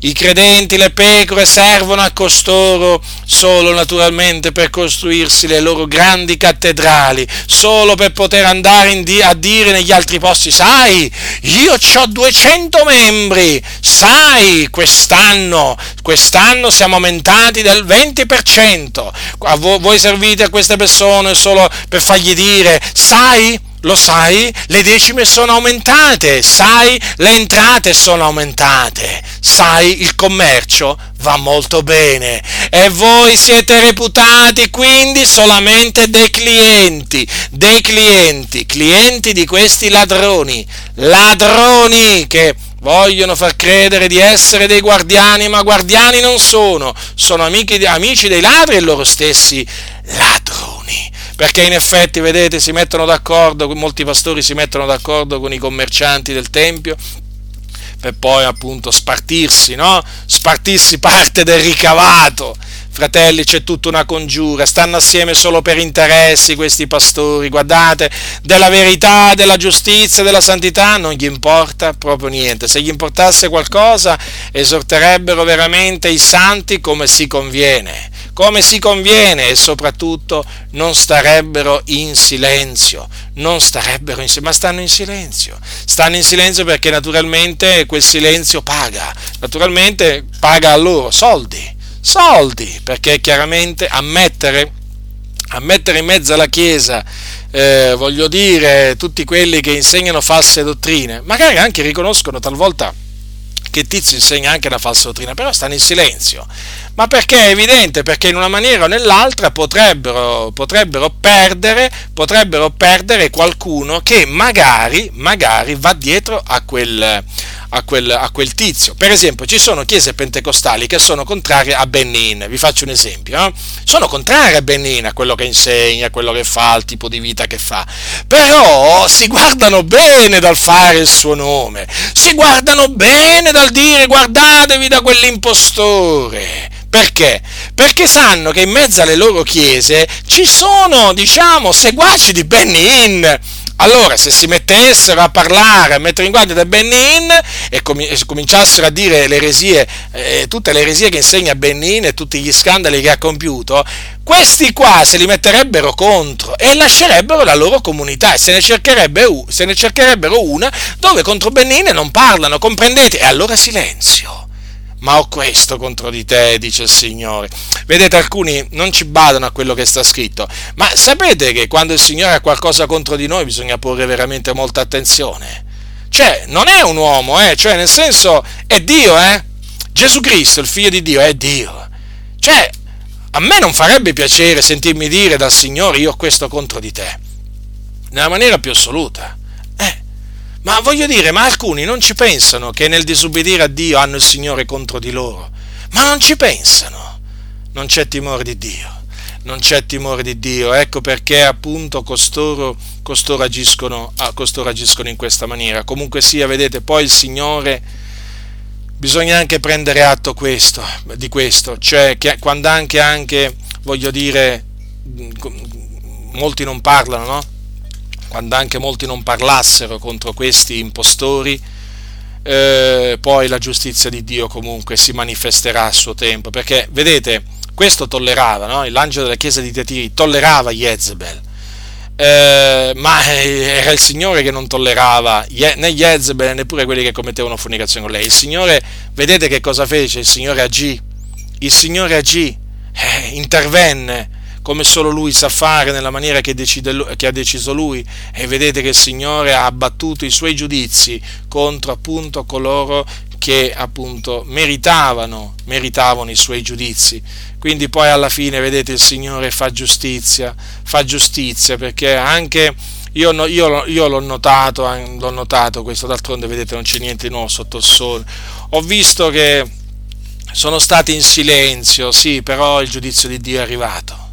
i credenti, le pecore, servono a costoro solo naturalmente per costruirsi le loro grandi cattedrali, solo per poter andare di- a dire negli altri posti, sai, io ho 200 membri, sai, quest'anno, quest'anno siamo aumentati del 20%, voi servite a queste persone solo per fargli dire, sai, lo sai? Le decime sono aumentate, sai? Le entrate sono aumentate, sai? Il commercio va molto bene. E voi siete reputati quindi solamente dei clienti, dei clienti, clienti di questi ladroni, ladroni che vogliono far credere di essere dei guardiani, ma guardiani non sono, sono amici, amici dei ladri e loro stessi ladroni perché in effetti, vedete, si mettono d'accordo, molti pastori si mettono d'accordo con i commercianti del Tempio per poi appunto spartirsi, no? Spartirsi parte del ricavato. Fratelli, c'è tutta una congiura, stanno assieme solo per interessi questi pastori, guardate, della verità, della giustizia, della santità non gli importa proprio niente. Se gli importasse qualcosa, esorterebbero veramente i santi come si conviene come si conviene e soprattutto non starebbero in silenzio, non starebbero in silenzio, ma stanno in silenzio. Stanno in silenzio perché naturalmente quel silenzio paga, naturalmente paga a loro. Soldi, soldi, perché chiaramente ammettere, ammettere in mezzo alla Chiesa eh, voglio dire, tutti quelli che insegnano false dottrine, magari anche riconoscono talvolta che Tizio insegna anche una falsa dottrina, però stanno in silenzio. Ma perché è evidente? Perché in una maniera o nell'altra potrebbero, potrebbero, perdere, potrebbero perdere qualcuno che magari, magari va dietro a quel, a quel, a quel, tizio. Per esempio, ci sono chiese pentecostali che sono contrarie a Benin. Vi faccio un esempio: no? sono contrarie a Benin, a quello che insegna, a quello che fa, al tipo di vita che fa. Però si guardano bene dal fare il suo nome, si guardano bene dal dire guardatevi da quell'impostore. Perché? Perché sanno che in mezzo alle loro chiese ci sono, diciamo, seguaci di Benin allora, se si mettessero a parlare, a mettere in guardia da Benin e, com- cominciassero a dire le eresie, eh, tutte le eresie che insegna Benin e tutti gli scandali che ha compiuto, questi qua se li metterebbero contro e lascerebbero la loro comunità e se ne, se ne cercherebbero una dove contro Benin non parlano, comprendete? E allora silenzio ma ho questo contro di te, dice il Signore. Vedete, alcuni non ci badano a quello che sta scritto, ma sapete che quando il Signore ha qualcosa contro di noi bisogna porre veramente molta attenzione. Cioè, non è un uomo, eh? cioè, nel senso, è Dio, eh? Gesù Cristo, il figlio di Dio, è Dio. Cioè, a me non farebbe piacere sentirmi dire dal Signore io ho questo contro di te, nella maniera più assoluta. Ma voglio dire, ma alcuni non ci pensano che nel disobbedire a Dio hanno il Signore contro di loro. Ma non ci pensano. Non c'è timore di Dio. Non c'è timore di Dio. Ecco perché appunto costoro, costoro, agiscono, ah, costoro agiscono in questa maniera. Comunque sia, vedete, poi il Signore bisogna anche prendere atto questo, di questo, cioè che quando anche, anche, voglio dire, molti non parlano, no? Quando anche molti non parlassero contro questi impostori, eh, poi la giustizia di Dio comunque si manifesterà a suo tempo, perché vedete, questo tollerava, no? l'angelo della chiesa di Tiatiri tollerava Jezebel, eh, ma era il Signore che non tollerava né Jezebel neppure quelli che commettevano fornicazione con lei. Il Signore, vedete che cosa fece? Il Signore agì, il Signore agì, eh, intervenne, come solo lui sa fare nella maniera che, decide, che, ha deciso lui e vedete che il Signore ha abbattuto i suoi giudizi contro appunto coloro che appunto meritavano, meritavano i suoi giudizi. Quindi poi alla fine vedete il Signore fa giustizia, fa giustizia perché anche io, io, io l'ho, notato, l'ho notato questo, d'altronde vedete non c'è niente di nuovo sotto il sole. Ho visto che sono stati in silenzio, sì, però il giudizio di Dio è arrivato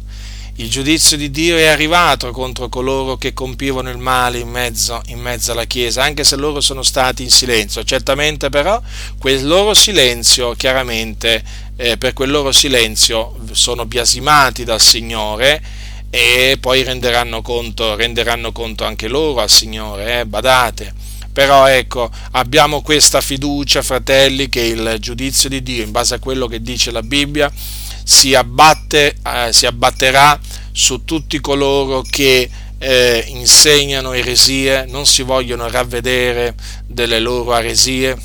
il giudizio di Dio è arrivato contro coloro che compivano il male in mezzo, in mezzo, alla Chiesa, anche se loro sono stati in silenzio. Certamente però quel loro silenzio, chiaramente, eh, per quel loro silenzio sono biasimati dal Signore e poi renderanno conto, renderanno conto anche loro al Signore, eh, badate. Però ecco, abbiamo questa fiducia, fratelli, che il giudizio di Dio, in base a quello che dice la Bibbia, si, abbatte, eh, si abbatterà su tutti coloro che eh, insegnano eresie, non si vogliono ravvedere delle loro eresie,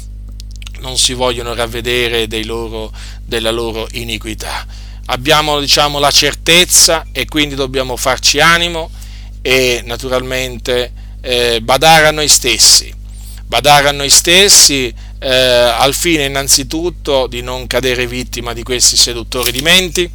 non si vogliono ravvedere loro, della loro iniquità. Abbiamo diciamo, la certezza e quindi dobbiamo farci animo e naturalmente eh, badare a noi stessi, badare a noi stessi eh, al fine innanzitutto di non cadere vittima di questi seduttori di menti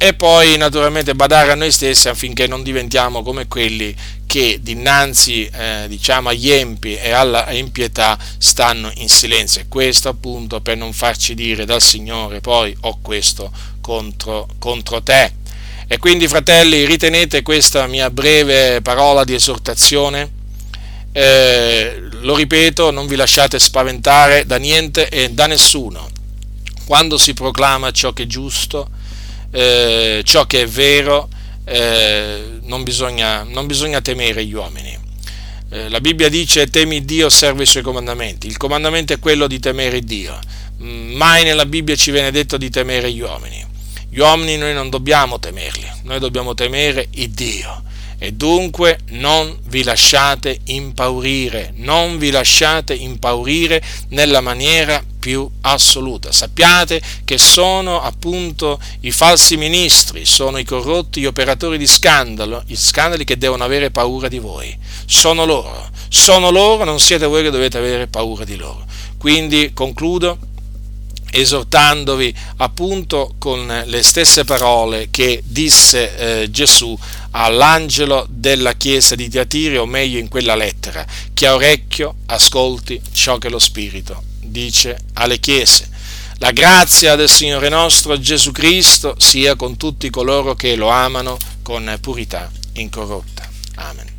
e poi naturalmente badare a noi stessi affinché non diventiamo come quelli che dinanzi eh, diciamo agli empi e alla impietà stanno in silenzio. E questo appunto per non farci dire dal Signore poi ho questo contro, contro te e quindi fratelli ritenete questa mia breve parola di esortazione eh, lo ripeto, non vi lasciate spaventare da niente e da nessuno. Quando si proclama ciò che è giusto, eh, ciò che è vero, eh, non, bisogna, non, bisogna, temere gli uomini. Eh, la Bibbia dice temi Dio, serve i suoi comandamenti. Il comandamento è quello di temere Dio. Mai nella Bibbia ci viene detto di temere gli uomini. Gli uomini noi non dobbiamo temerli, noi dobbiamo temere il Dio e dunque non vi lasciate impaurire, non vi lasciate impaurire nella maniera più assoluta. Sappiate che sono appunto i falsi ministri, sono i corrotti, gli operatori di scandalo, gli scandali che devono avere paura di voi. Sono loro, sono loro, non siete voi che dovete avere paura di loro. Quindi concludo esortandovi appunto con le stesse parole che disse eh, Gesù all'angelo della chiesa di Tiatiri, o meglio in quella lettera, chi ha orecchio ascolti ciò che lo Spirito dice alle chiese. La grazia del Signore nostro Gesù Cristo sia con tutti coloro che lo amano con purità incorrotta. Amen.